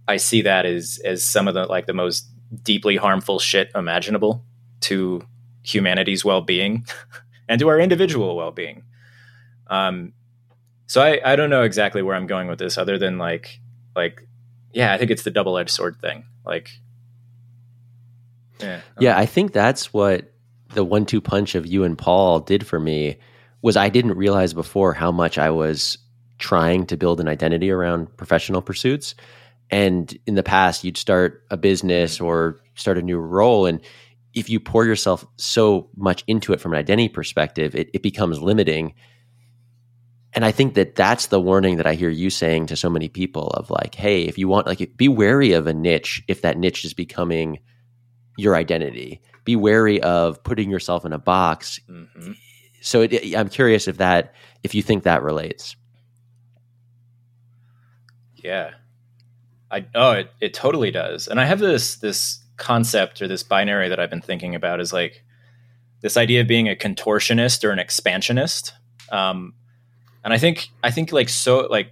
I see that as as some of the like the most deeply harmful shit imaginable to humanity's well-being and to our individual well-being. Um so I I don't know exactly where I'm going with this other than like like yeah, I think it's the double-edged sword thing. Like yeah. Yeah, I think that's what the one two punch of you and Paul did for me was I didn't realize before how much I was trying to build an identity around professional pursuits. And in the past, you'd start a business or start a new role. And if you pour yourself so much into it from an identity perspective, it, it becomes limiting. And I think that that's the warning that I hear you saying to so many people of like, hey, if you want, like, be wary of a niche if that niche is becoming your identity. Be wary of putting yourself in a box. Mm-hmm. So it, I'm curious if that if you think that relates. Yeah, I oh it, it totally does. And I have this this concept or this binary that I've been thinking about is like this idea of being a contortionist or an expansionist. Um, and I think I think like so like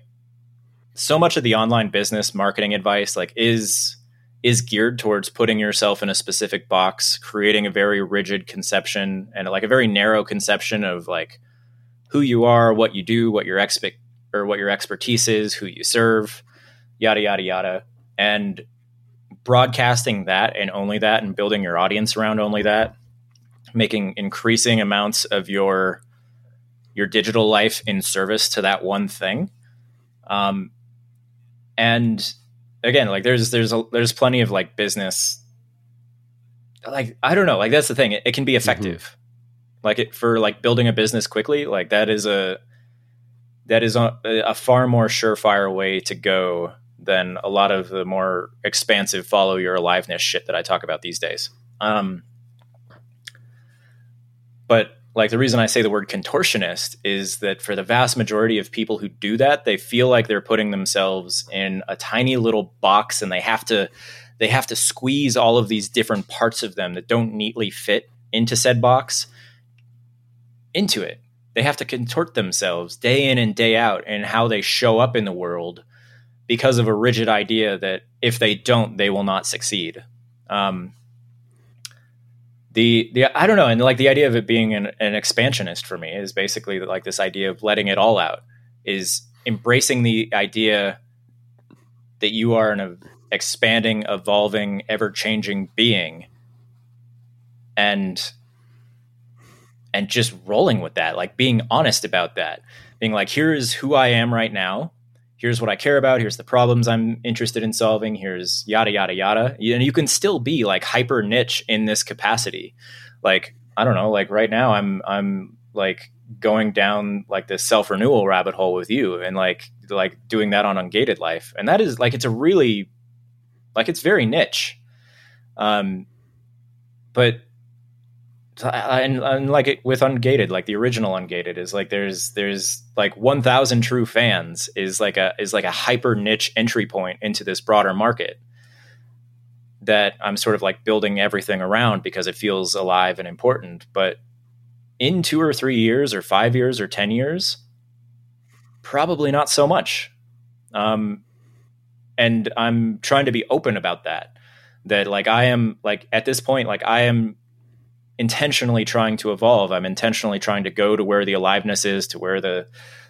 so much of the online business marketing advice like is is geared towards putting yourself in a specific box, creating a very rigid conception and like a very narrow conception of like who you are, what you do, what your expect or what your expertise is, who you serve, yada yada yada, and broadcasting that and only that, and building your audience around only that, making increasing amounts of your your digital life in service to that one thing, um, and again, like there's there's a, there's plenty of like business. Like I don't know, like that's the thing. It, it can be mm-hmm. effective, mm-hmm. like it for like building a business quickly. Like that is a that is a, a far more surefire way to go than a lot of the more expansive follow your aliveness shit that I talk about these days. Um, but like the reason I say the word contortionist is that for the vast majority of people who do that, they feel like they're putting themselves in a tiny little box and they have to they have to squeeze all of these different parts of them that don't neatly fit into said box into it. They have to contort themselves day in and day out in how they show up in the world because of a rigid idea that if they don't, they will not succeed. Um, the the I don't know, and like the idea of it being an, an expansionist for me is basically like this idea of letting it all out, is embracing the idea that you are an expanding, evolving, ever changing being, and and just rolling with that, like being honest about that, being like, here is who I am right now, here's what I care about, here's the problems I'm interested in solving, here's yada yada yada. And you can still be like hyper niche in this capacity. Like, I don't know, like right now I'm I'm like going down like this self-renewal rabbit hole with you and like like doing that on ungated life. And that is like it's a really like it's very niche. Um but and, and like it, with ungated like the original ungated is like there's there's like 1000 true fans is like a is like a hyper niche entry point into this broader market that i'm sort of like building everything around because it feels alive and important. But in two or three years or five years or ten years probably not so much. Um and i'm trying to be open about that that like i am like at this point like i am intentionally trying to evolve. I'm intentionally trying to go to where the aliveness is, to where the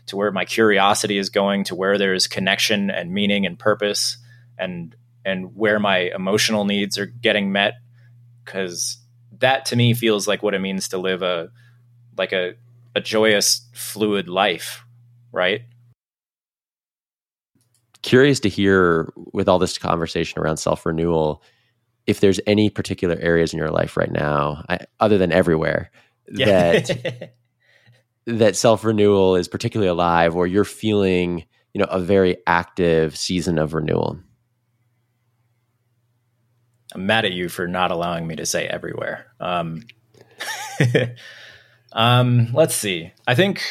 to where my curiosity is going, to where there's connection and meaning and purpose, and and where my emotional needs are getting met. Because that to me feels like what it means to live a like a a joyous, fluid life, right? Curious to hear with all this conversation around self renewal if there's any particular areas in your life right now, I, other than everywhere, yeah. that that self renewal is particularly alive, or you're feeling, you know, a very active season of renewal. I'm mad at you for not allowing me to say everywhere. Um, um, let's see. I think.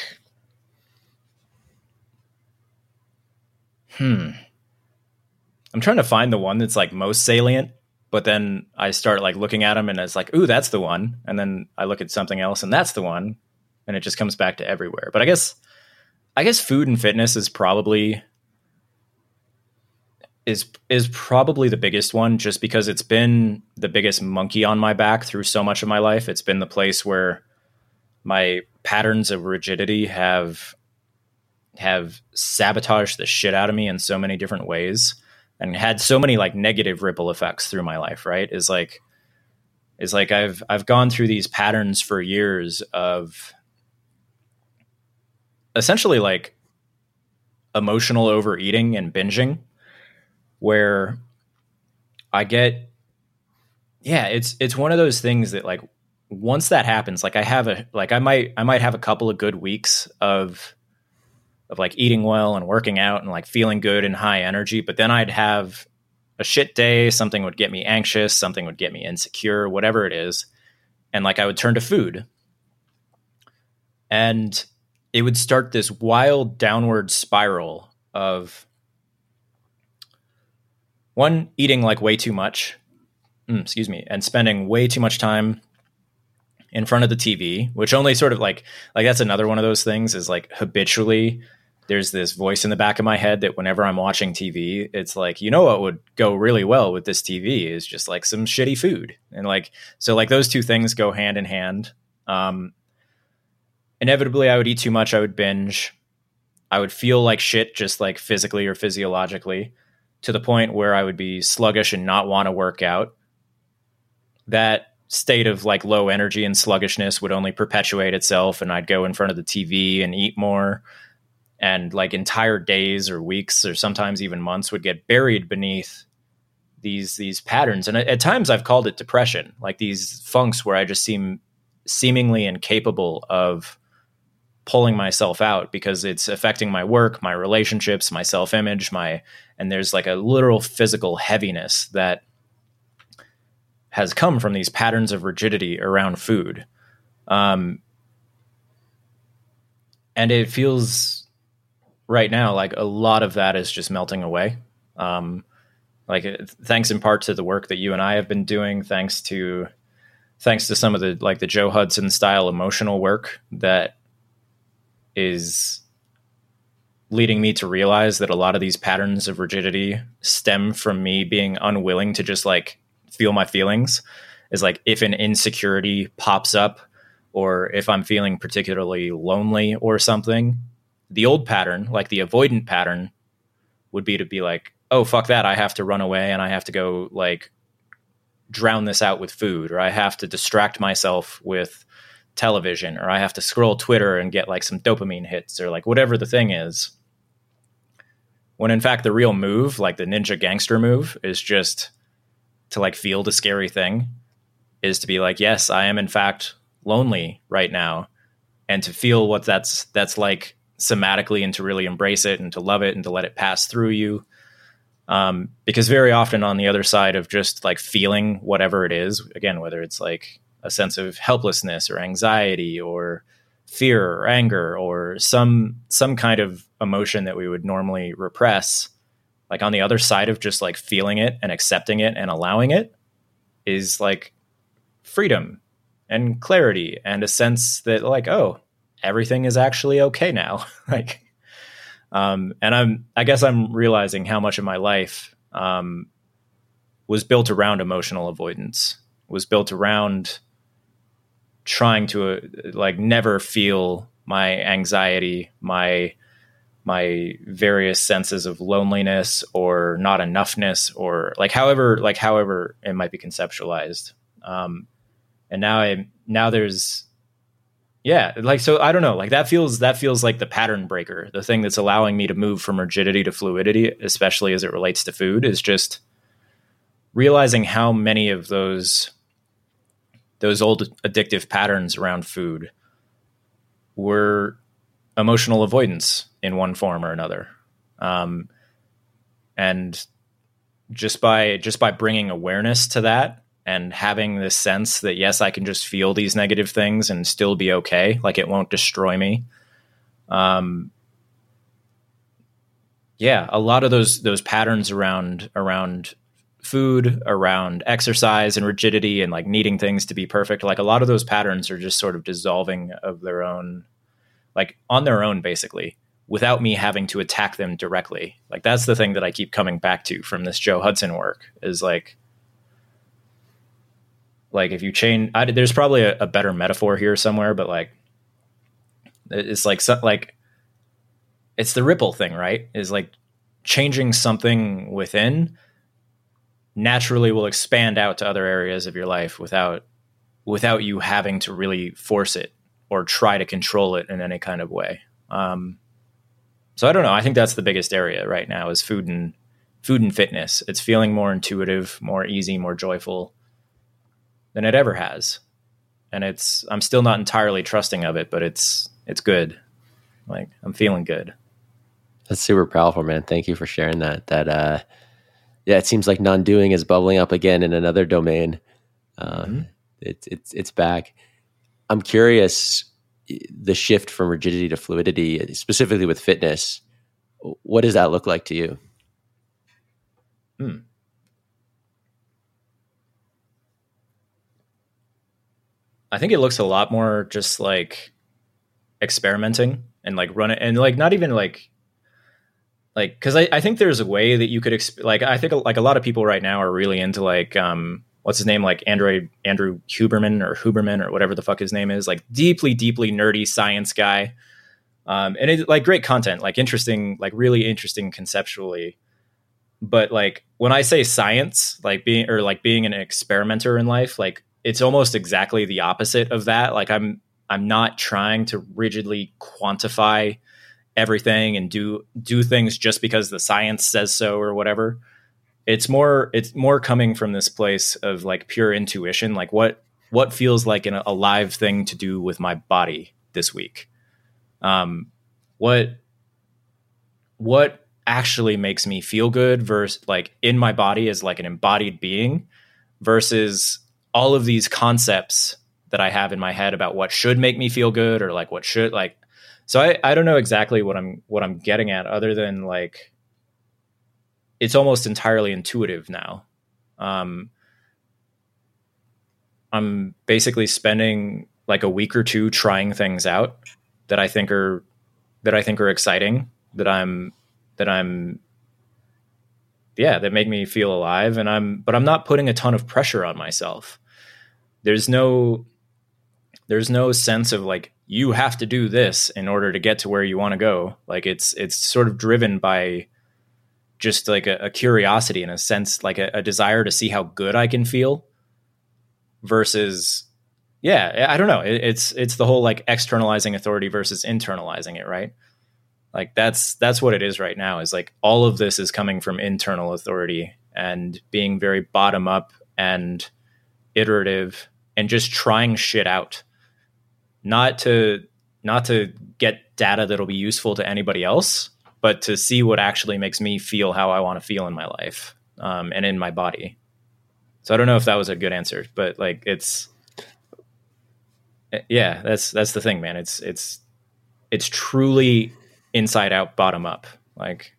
Hmm. I'm trying to find the one that's like most salient, but then I start like looking at them and it's like, ooh, that's the one. And then I look at something else and that's the one. And it just comes back to everywhere. But I guess I guess food and fitness is probably is is probably the biggest one just because it's been the biggest monkey on my back through so much of my life. It's been the place where my patterns of rigidity have have sabotaged the shit out of me in so many different ways and had so many like negative ripple effects through my life, right? Is like is like I've I've gone through these patterns for years of essentially like emotional overeating and binging where I get yeah, it's it's one of those things that like once that happens, like I have a like I might I might have a couple of good weeks of of like eating well and working out and like feeling good and high energy, but then I'd have a shit day, something would get me anxious, something would get me insecure, whatever it is, and like I would turn to food. And it would start this wild downward spiral of one eating like way too much mm, excuse me and spending way too much time in front of the tv which only sort of like like that's another one of those things is like habitually there's this voice in the back of my head that whenever i'm watching tv it's like you know what would go really well with this tv is just like some shitty food. And like so like those two things go hand in hand. Um inevitably i would eat too much. I would binge. I would feel like shit just like physically or physiologically to the point where I would be sluggish and not want to work out. That state of like low energy and sluggishness would only perpetuate itself and I'd go in front of the TV and eat more and like entire days or weeks or sometimes even months would get buried beneath these these patterns and at, at times I've called it depression like these funks where I just seem seemingly incapable of pulling myself out because it's affecting my work, my relationships, my self image, my, and there's like a literal physical heaviness that has come from these patterns of rigidity around food. Um, and it feels right now like a lot of that is just melting away. Um, like thanks in part to the work that you and I have been doing, thanks to thanks to some of the like the Joe Hudson style emotional work that is leading me to realize that a lot of these patterns of rigidity stem from me being unwilling to just like feel my feelings is like if an insecurity pops up or if i'm feeling particularly lonely or something the old pattern like the avoidant pattern would be to be like oh fuck that i have to run away and i have to go like drown this out with food or i have to distract myself with television or I have to scroll Twitter and get like some dopamine hits or like whatever the thing is. When in fact the real move, like the ninja gangster move, is just to like feel the scary thing, is to be like, yes, I am in fact lonely right now. And to feel what that's that's like somatically and to really embrace it and to love it and to let it pass through you. Um, because very often on the other side of just like feeling whatever it is, again, whether it's like a sense of helplessness or anxiety or fear or anger or some some kind of emotion that we would normally repress like on the other side of just like feeling it and accepting it and allowing it is like freedom and clarity and a sense that like oh everything is actually okay now like um and i'm i guess i'm realizing how much of my life um was built around emotional avoidance was built around trying to uh, like never feel my anxiety, my my various senses of loneliness or not enoughness or like however like however it might be conceptualized. Um, and now I now there's yeah like so i don't know like that feels that feels like the pattern breaker. The thing that's allowing me to move from rigidity to fluidity especially as it relates to food is just realizing how many of those those old addictive patterns around food were emotional avoidance in one form or another. Um, and just by just by bringing awareness to that and having this sense that yes i can just feel these negative things and still be okay like it won't destroy me. Um yeah a lot of those those patterns around around food around exercise and rigidity and like needing things to be perfect like a lot of those patterns are just sort of dissolving of their own like on their own basically without me having to attack them directly. Like that's the thing that i keep coming back to from this joe hudson work is like like if you change I, there's probably a, a, better metaphor here somewhere but like it's like like it's the ripple thing right? Is like changing something within naturally will expand out to other areas of your life without without you having to really force it or try to control it in any kind of way. Um, so i don't know. I think that's the biggest area right now is food and food and fitness. It's feeling more intuitive more easy more joyful than it ever has. And it's I'm still not entirely trusting of it, but it's it's good. Like I'm feeling good. That's super powerful, man. Thank you for sharing that. That uh yeah, it seems like non-doing is bubbling up again in another domain. Um, mm-hmm. it's it's it's back. I'm curious the shift from rigidity to fluidity, specifically with fitness. What does that look like to you? Hmm. I think it looks a lot more just like experimenting and like run it and like not even like like because I, I think there's a way that you could exp- like I think like a lot of people right now are really into like um what's his name? Like Android Andrew Huberman or Huberman or whatever the fuck his name is like deeply deeply nerdy science guy. Um and it's like great content like interesting like really interesting conceptually. But like when I say science like being or like being an experimenter in life like it's almost exactly the opposite of that. Like I'm I'm not trying to rigidly quantify everything and do do things just because the science says so or whatever. It's more it's more coming from this place of like pure intuition, like what what feels like an alive thing to do with my body this week. Um, what what actually makes me feel good versus like in my body as like an embodied being versus all of these concepts that I have in my head about what should make me feel good or like what should like so I, I don't know exactly what I'm what I'm getting at other than like it's almost entirely intuitive now. Um I'm basically spending like a week or two trying things out that I think are that I think are exciting, that I'm that I'm yeah, that make me feel alive and I'm but I'm not putting a ton of pressure on myself. There's no there's no sense of like you have to do this in order to get to where you want to go. Like it's it's sort of driven by just like a, a curiosity in a sense, like a, a desire to see how good I can feel versus yeah, I don't know. It, it's it's the whole like externalizing authority versus internalizing it, right? Like that's that's what it is right now is like all of this is coming from internal authority and being very bottom up and iterative and just trying shit out. Not to not to get data that'll be useful to anybody else but to see what actually makes me feel how i want to feel in my life um, and in my body. So i don't know if that was a good answer but like it's yeah that's that's the thing man. It's it's it's truly inside out, bottom up. Like,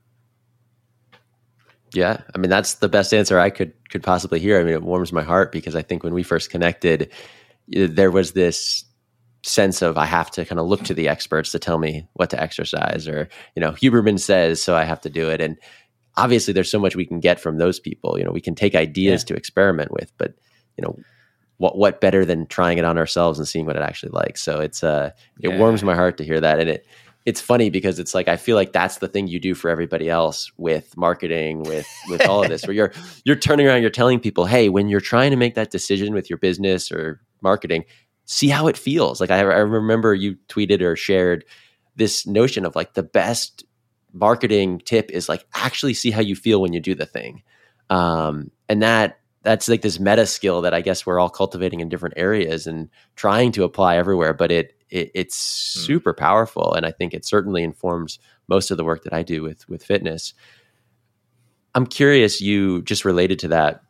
yeah, I mean that's the best answer I could could possibly hear. I mean, it warms my heart because I think when we first connected, there was this sense of I have to kind of look to the experts to tell me what to exercise, or you know, Huberman says, so I have to do it. And obviously, there's so much we can get from those people. You know, we can take ideas yeah. to experiment with, but you know, what what better than trying it on ourselves and seeing what it actually like? So it's uh, it yeah. warms my heart to hear that, and it it's funny because it's like I feel like that's the thing you do for everybody else with marketing, with with all of this, where you're you're turning around, you're telling people, hey, when you're trying to make that decision with your business or marketing, see how it feels. Like I, I remember you tweeted or shared this notion of like the best marketing tip is like actually see how you feel when you do the thing, um, and that that's like this meta skill that I guess we're all cultivating in different areas and trying to apply everywhere. But it, it it's hmm. super powerful, and I think it certainly informs most of the work that I do with with fitness. I'm curious. You just related to that.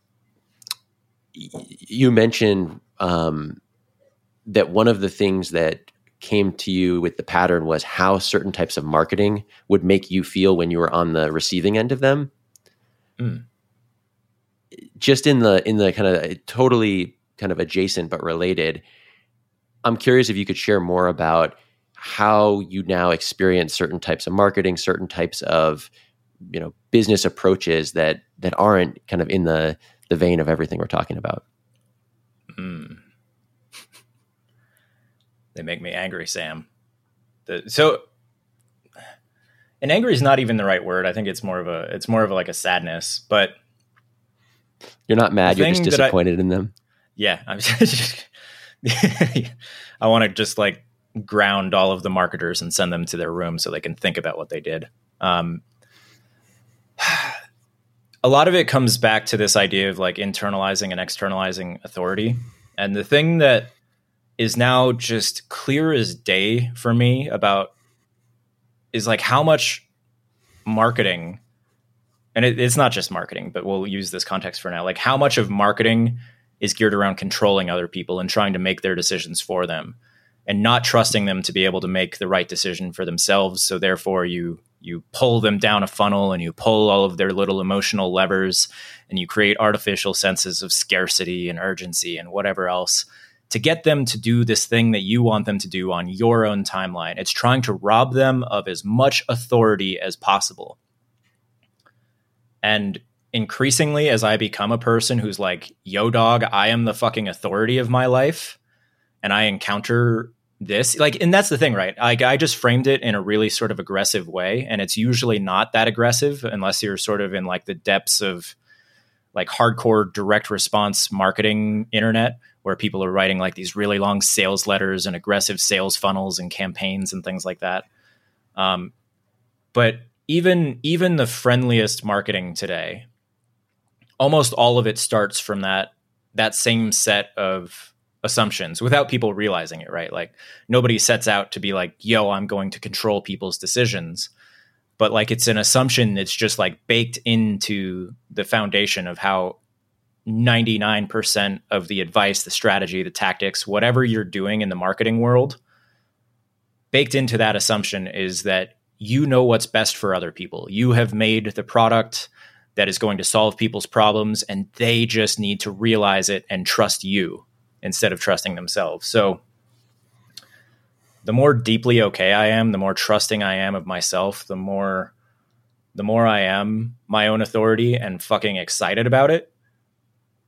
You mentioned um, that one of the things that came to you with the pattern was how certain types of marketing would make you feel when you were on the receiving end of them. Mm. Just in the in the kind of totally kind of adjacent but related, I'm curious if you could share more about how you now experience certain types of marketing, certain types of you know business approaches that that aren't kind of in the the vein of everything we're talking about. Mm. They make me angry, Sam. The, so, and angry is not even the right word. I think it's more of a it's more of a, like a sadness. But you're not mad. You're just disappointed I, in them. Yeah, I'm. Just, I want to just like ground all of the marketers and send them to their room so they can think about what they did. Um, a lot of it comes back to this idea of like internalizing and externalizing authority. And the thing that is now just clear as day for me about is like how much marketing and it, it's not just marketing but we'll use this context for now like how much of marketing is geared around controlling other people and trying to make their decisions for them and not trusting them to be able to make the right decision for themselves so therefore you you pull them down a funnel and you pull all of their little emotional levers and you create artificial senses of scarcity and urgency and whatever else to get them to do this thing that you want them to do on your own timeline. It's trying to rob them of as much authority as possible. And increasingly, as I become a person who's like, yo, dog, I am the fucking authority of my life, and I encounter this, like, and that's the thing, right? Like, I just framed it in a really sort of aggressive way, and it's usually not that aggressive unless you're sort of in like the depths of like hardcore direct response marketing internet where people are writing like these really long sales letters and aggressive sales funnels and campaigns and things like that. Um, but even even the friendliest marketing today, almost all of it starts from that that same set of assumptions without people realizing it, right? Like nobody sets out to be like, "Yo, I'm going to control people's decisions." But like it's an assumption that's just like baked into the foundation of how 99% of the advice, the strategy, the tactics, whatever you're doing in the marketing world, baked into that assumption is that you know what's best for other people. You have made the product that is going to solve people's problems, and they just need to realize it and trust you instead of trusting themselves. So, the more deeply okay I am, the more trusting I am of myself, the more the more I am my own authority and fucking excited about it,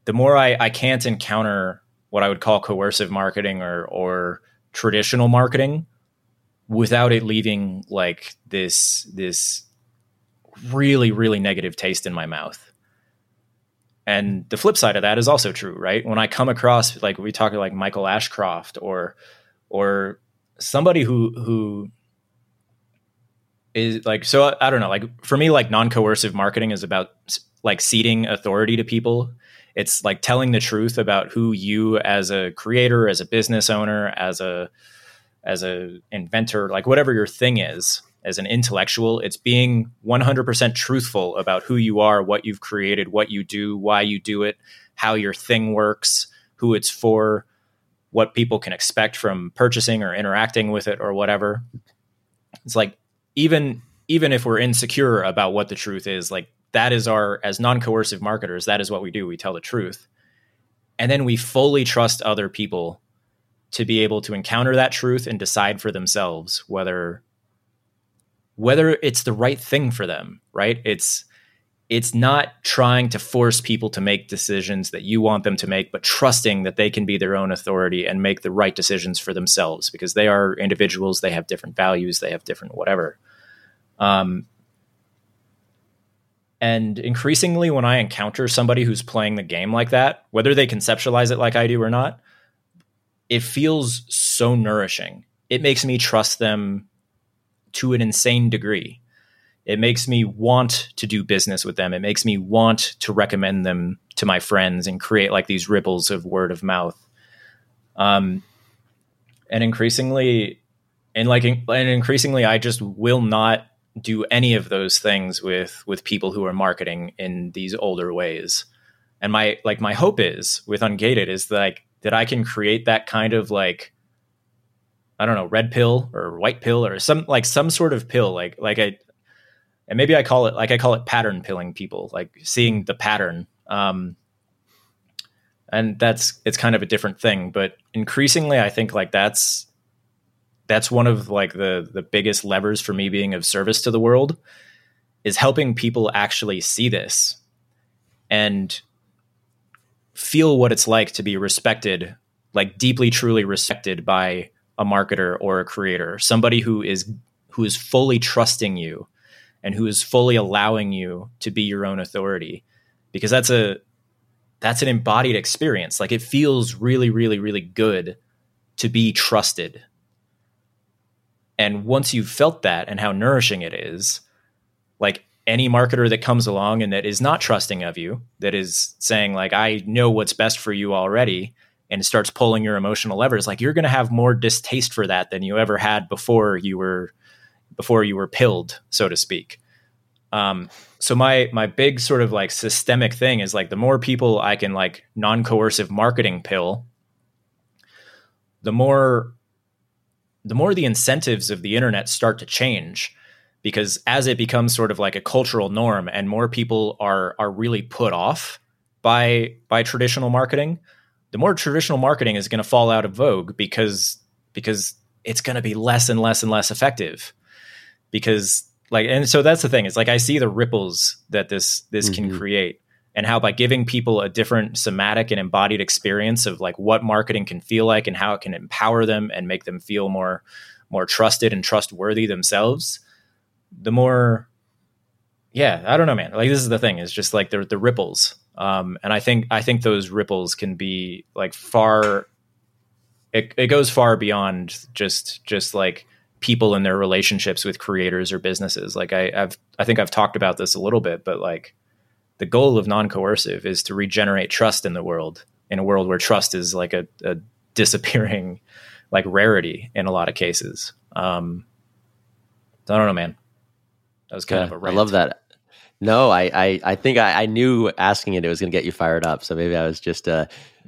the more I, I can't encounter what I would call coercive marketing or or traditional marketing without it leaving like this this really really negative taste in my mouth. And the flip side of that is also true, right? When I come across like we talk like Michael Ashcroft or or somebody who who is like so I don't know like for me like non-coercive marketing is about like ceding authority to people it's like telling the truth about who you as a creator as a business owner as a as a inventor like whatever your thing is as an intellectual it's being 100% truthful about who you are what you've created what you do why you do it how your thing works who it's for what people can expect from purchasing or interacting with it or whatever. It's like even even if we're insecure about what the truth is like that is our as non-coercive marketers that is what we do. We tell the truth. And then we fully trust other people to be able to encounter that truth and decide for themselves whether whether it's the right thing for them right it's it's not trying to force people to make decisions that you want them to make but trusting that they can be their own authority and make the right decisions for themselves because they are individuals they have different values they have different whatever um, and increasingly, when I encounter somebody who's playing the game like that, whether they conceptualize it like I do or not, it feels so nourishing. It makes me trust them to an insane degree. It makes me want to do business with them. It makes me want to recommend them to my friends and create like these ripples of word of mouth. Um, and increasingly, and like, and increasingly, I just will not do any of those things with with people who are marketing in these older ways. And my like my hope is with Ungated is like that I can create that kind of like I don't know red pill or white pill or some like some sort of pill like like I and maybe I call it like I call it pattern pilling people like seeing the pattern um, and that's it's kind of a different thing but increasingly I think like that's that's one of like the the biggest levers for me being of service to the world is helping people actually see this and feel what it's like to be respected like deeply truly respected by a marketer or a creator somebody who is who is fully trusting you and who is fully allowing you to be your own authority. Because that's a that's an embodied experience. Like it feels really really really good to be trusted. And once you've felt that and how nourishing it is, like any marketer that comes along and that is not trusting of you, that is saying, like, I know what's best for you already, and it starts pulling your emotional levers, like you're gonna have more distaste for that than you ever had before you were before you were pilled, so to speak. Um, so my my big sort of like systemic thing is like the more people I can like non-coercive marketing pill, the more the more the incentives of the internet start to change because as it becomes sort of like a cultural norm and more people are are really put off by by traditional marketing the more traditional marketing is going to fall out of vogue because because it's going to be less and less and less effective. Because like and so that's the thing it's like i see the ripples that this this mm-hmm. can create. And how by giving people a different somatic and embodied experience of like what marketing can feel like and how it can empower them and make them feel more more trusted and trustworthy themselves the more yeah i don't know man. Like this is the thing it's just like the the ripples um and i think i think those ripples can be like far it, it goes far beyond just just like people in their relationships with creators or businesses. Like I, i've i think i've talked about this a little bit but like the goal of non-coercive is to regenerate trust in the world in a world where trust is like a, a disappearing like rarity in a lot of cases. Um i don't know man. That was kind yeah, of a rant. i love that no i i, I think I, I knew asking it it was going to get you fired up so maybe i was just uh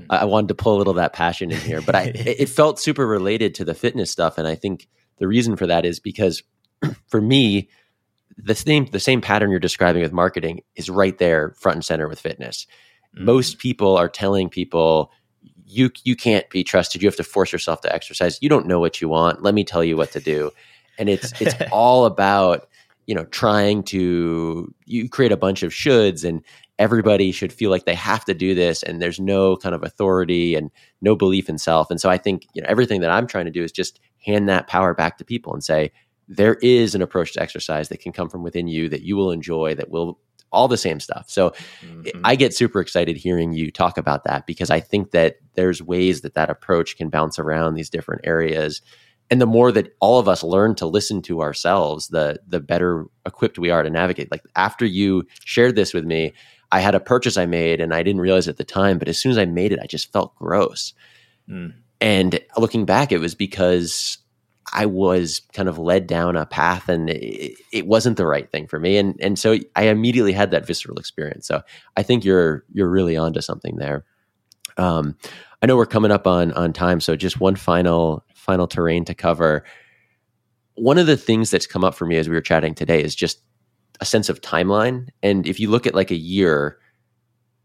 i wanted to pull a little of that passion in here but i it felt super related to the fitness stuff and i think the reason for that is because for me the same the same pattern you're describing with marketing is right there front and center with fitness. Mm-hmm. Most people are telling people you you can't be trusted. You have to force yourself to exercise. You don't know what you want. Let me tell you what to do. And it's it's all about you know trying to you create a bunch of shoulds and everybody should feel like they have to do this and there's no kind of authority and no belief in self and so i think you know everything that i'm trying to do is just hand that power back to people and say there is an approach to exercise that can come from within you that you will enjoy that will all the same stuff. So mm-hmm. I get super excited hearing you talk about that because I think that there's ways that that approach can bounce around these different areas. And the more that all of us learn to listen to ourselves, the the better equipped we are to navigate. Like after you shared this with me, I had a purchase I made and I didn't realize at the time, but as soon as I made it, I just felt gross. Mm. And looking back, it was because I was kind of led down a path and it, it, wasn't the right thing for me. And and so I immediately had that visceral experience. So I think you're you're really onto something there. Um, I know we're coming up on on time, so just one final final terrain to cover. One of the things that's come up for me as we were chatting today is just a sense of timeline. And if you look at like a year,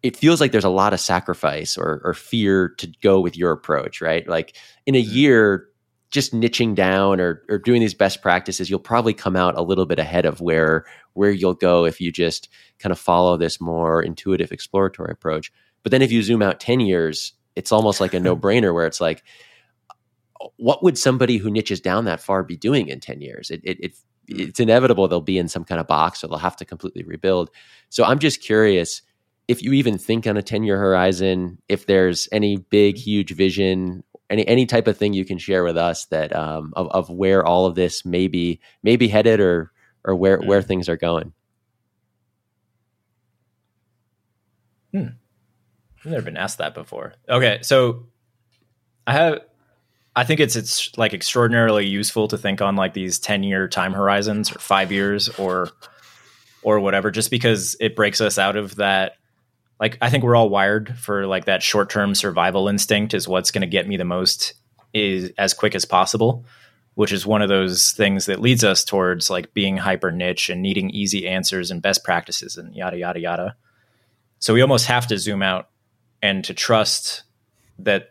it feels like there's a lot of sacrifice or, or fear to go with your approach, right? Like in a mm-hmm. year, just niching down or or doing these best practices, you'll probably come out a little bit ahead of where where you'll go if you just kind of follow this more intuitive exploratory approach. But then if you zoom out 10 years, it's almost like a no-brainer where it's like what would somebody who niches down that far be doing in 10 years? It, it, it it's inevitable they'll be in some kind of box or they'll have to completely rebuild. So I'm just curious if you even think on a 10 year horizon, if there's any big, huge vision any any type of thing you can share with us that um, of, of where all of this may be may be headed or or where mm. where things are going. Hmm. I've never been asked that before. Okay, so I have I think it's it's like extraordinarily useful to think on like these 10 year time horizons or 5 years or or whatever just because it breaks us out of that like I think we're all wired for like that short-term survival instinct is what's going to get me the most is as quick as possible, which is one of those things that leads us towards like being hyper niche and needing easy answers and best practices and yada yada yada. So we almost have to zoom out and to trust that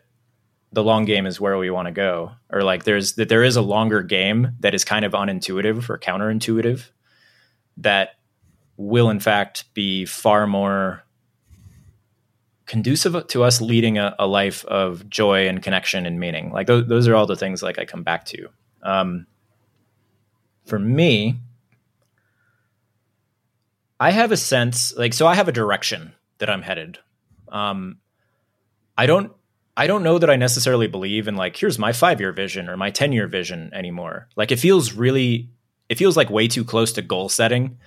the long game is where we want to go. Or like there's that there is a longer game that is kind of unintuitive or counterintuitive that will in fact be far more conducive to us leading a, a, life of joy and connection and meaning. Like those, those are all the things like i come back to. Um, for me i have a sense like so i have a direction that i'm headed. Um, i don't I don't know that I necessarily believe in like here's my 5-year vision or my 10-year vision anymore. Like it feels really it feels like way too close to goal setting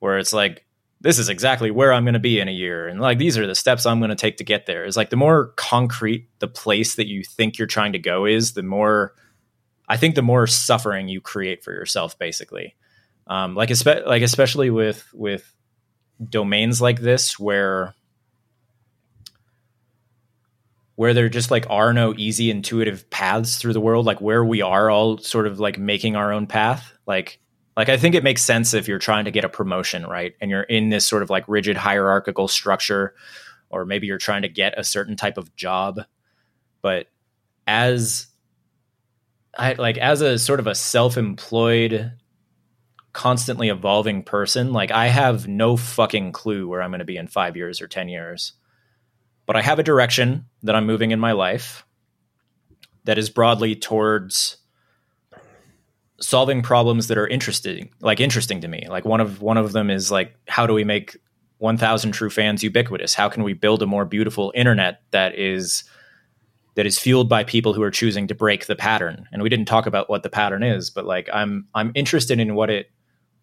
where it's like this is exactly where I'm going to be in a year and like these are the steps I'm going to take to get there. Is like the more concrete the place that you think you're trying to go is, the more I think the more suffering you create for yourself basically. Um, like espe- like especially with with domains like this where where there just like are no easy intuitive paths through the world like where we are all sort of like making our own path like like i think it makes sense if you're trying to get a promotion right? And you're in this sort of like rigid hierarchical structure or maybe you're trying to get a certain type of job. But as i like as a sort of a self-employed constantly evolving person like i have no fucking clue where i'm going to be in 5 years or 10 years but I have a direction that I'm moving in my life that is broadly towards solving problems that are interesting, like interesting to me. Like one of one of them is like how do we make 1000 true fans ubiquitous? How can we build a more beautiful internet that is that is fueled by people who are choosing to break the pattern? And we didn't talk about what the pattern is, but like I'm I'm interested in what it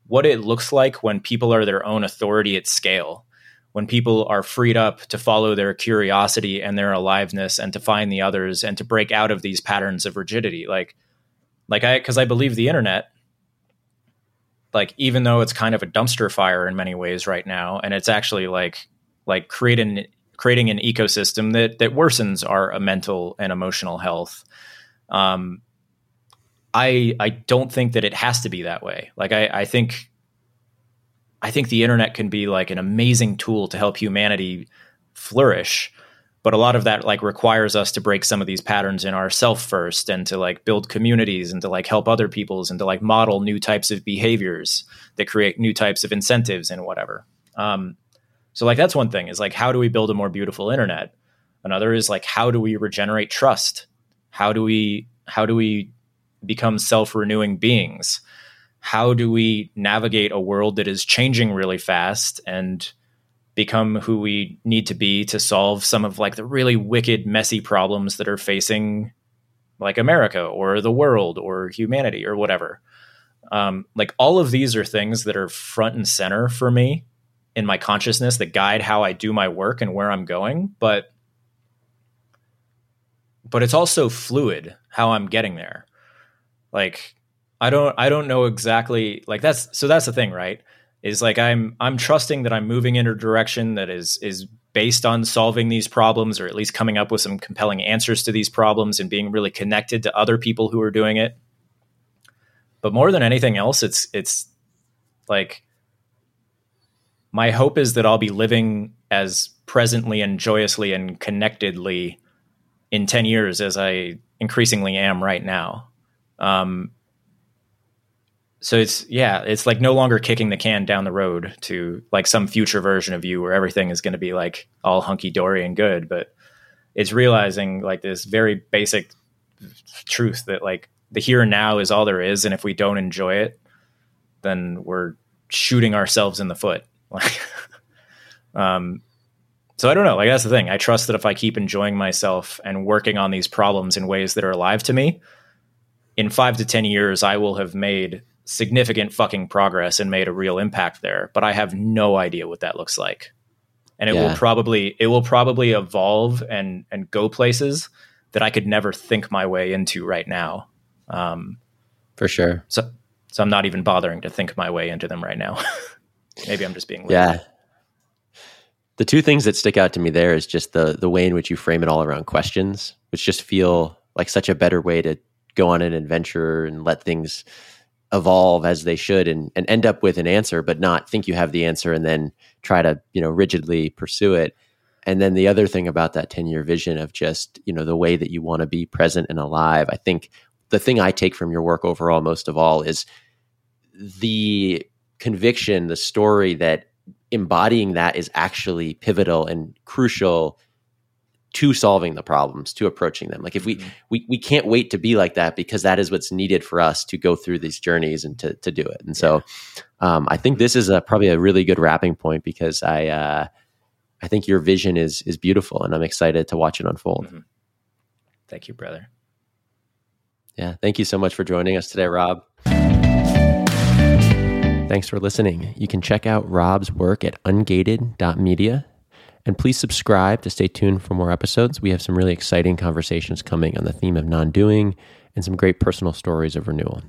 what it looks like when people are their own authority at scale when people are freed up to follow their curiosity and their aliveness and to find the others and to break out of these patterns of rigidity. Like like i because i believe the internet like even though it's kind of a dumpster fire in many ways right now and it's actually like like creating creating an ecosystem that that worsens our mental and emotional health um i i don't think that it has to be that way. Like i i think I think the internet can be like an amazing tool to help humanity flourish. But a lot of that like requires us to break some of these patterns in ourself first and to like build communities and to like help other peoples and to like model new types of behaviors that create new types of incentives and whatever. Um, so like that's one thing is like how do we build a more beautiful internet? Another is like how do we regenerate trust? How do we how do we become self-renewing beings? How do we navigate a world that is changing really fast and become who we need to be to solve some of like the really wicked messy problems that are facing like america or the world or humanity or whatever? Um, like all of these are things that are front and center for me in my consciousness that guide how i do my work and where i'm going but but it's also fluid how i'm getting there. Like I don't I don't know exactly like that's so that's the thing, right? Is like I'm I'm trusting that I'm moving in a direction that is is based on solving these problems or at least coming up with some compelling answers to these problems and being really connected to other people who are doing it. But more than anything else, it's it's like my hope is that I'll be living as presently and joyously and connectedly in 10 years as I increasingly am right now. Um, so it's yeah it's like no longer kicking the can down the road to like some future version of you where everything is going to be like all hunky-dory and good but it's realizing like this very basic truth that like the here and now is all there is and if we don't enjoy it then we're shooting ourselves in the foot. Like um so i don't know like that's the thing. I trust that if i keep enjoying myself and working on these problems in ways that are alive to me in 5 to 10 years i will have made significant fucking progress and made a real impact there, but I have no idea what that looks like. and it Yeah. will probably it will probably evolve and and go places that I could never think my way into right now. Um, For sure. so so I'm not even bothering to think my way into them right now. Maybe I'm just being lazy. Yeah. The two things that stick out to me there is just the the way in which you frame it all around questions, which just feel like such a better way to go on an adventure and let things evolve as they should and, and end up with an answer, but not think you have the answer and then try to, you know, rigidly pursue it. And then the other thing about that 10 year vision of just, you know, the way that you want to be present and alive, I think the thing I take from your work overall, most of all, is the conviction, the story that embodying that is actually pivotal and crucial to solving the problems, to approaching them. Like if we Mhm. we we can't wait to be like that because that is what's needed for us to go through these journeys and to to do it. And so um, I think this is a probably a really good wrapping point because I uh, I think your vision is is beautiful and I'm excited to watch it unfold. Mhm. Thank you, brother. Yeah. Thank you so much for joining us today, Rob. Thanks for listening. You can check out Rob's work at ungated.media. And please subscribe to stay tuned for more episodes. We have some really exciting conversations coming on the theme of non doing and some great personal stories of renewal.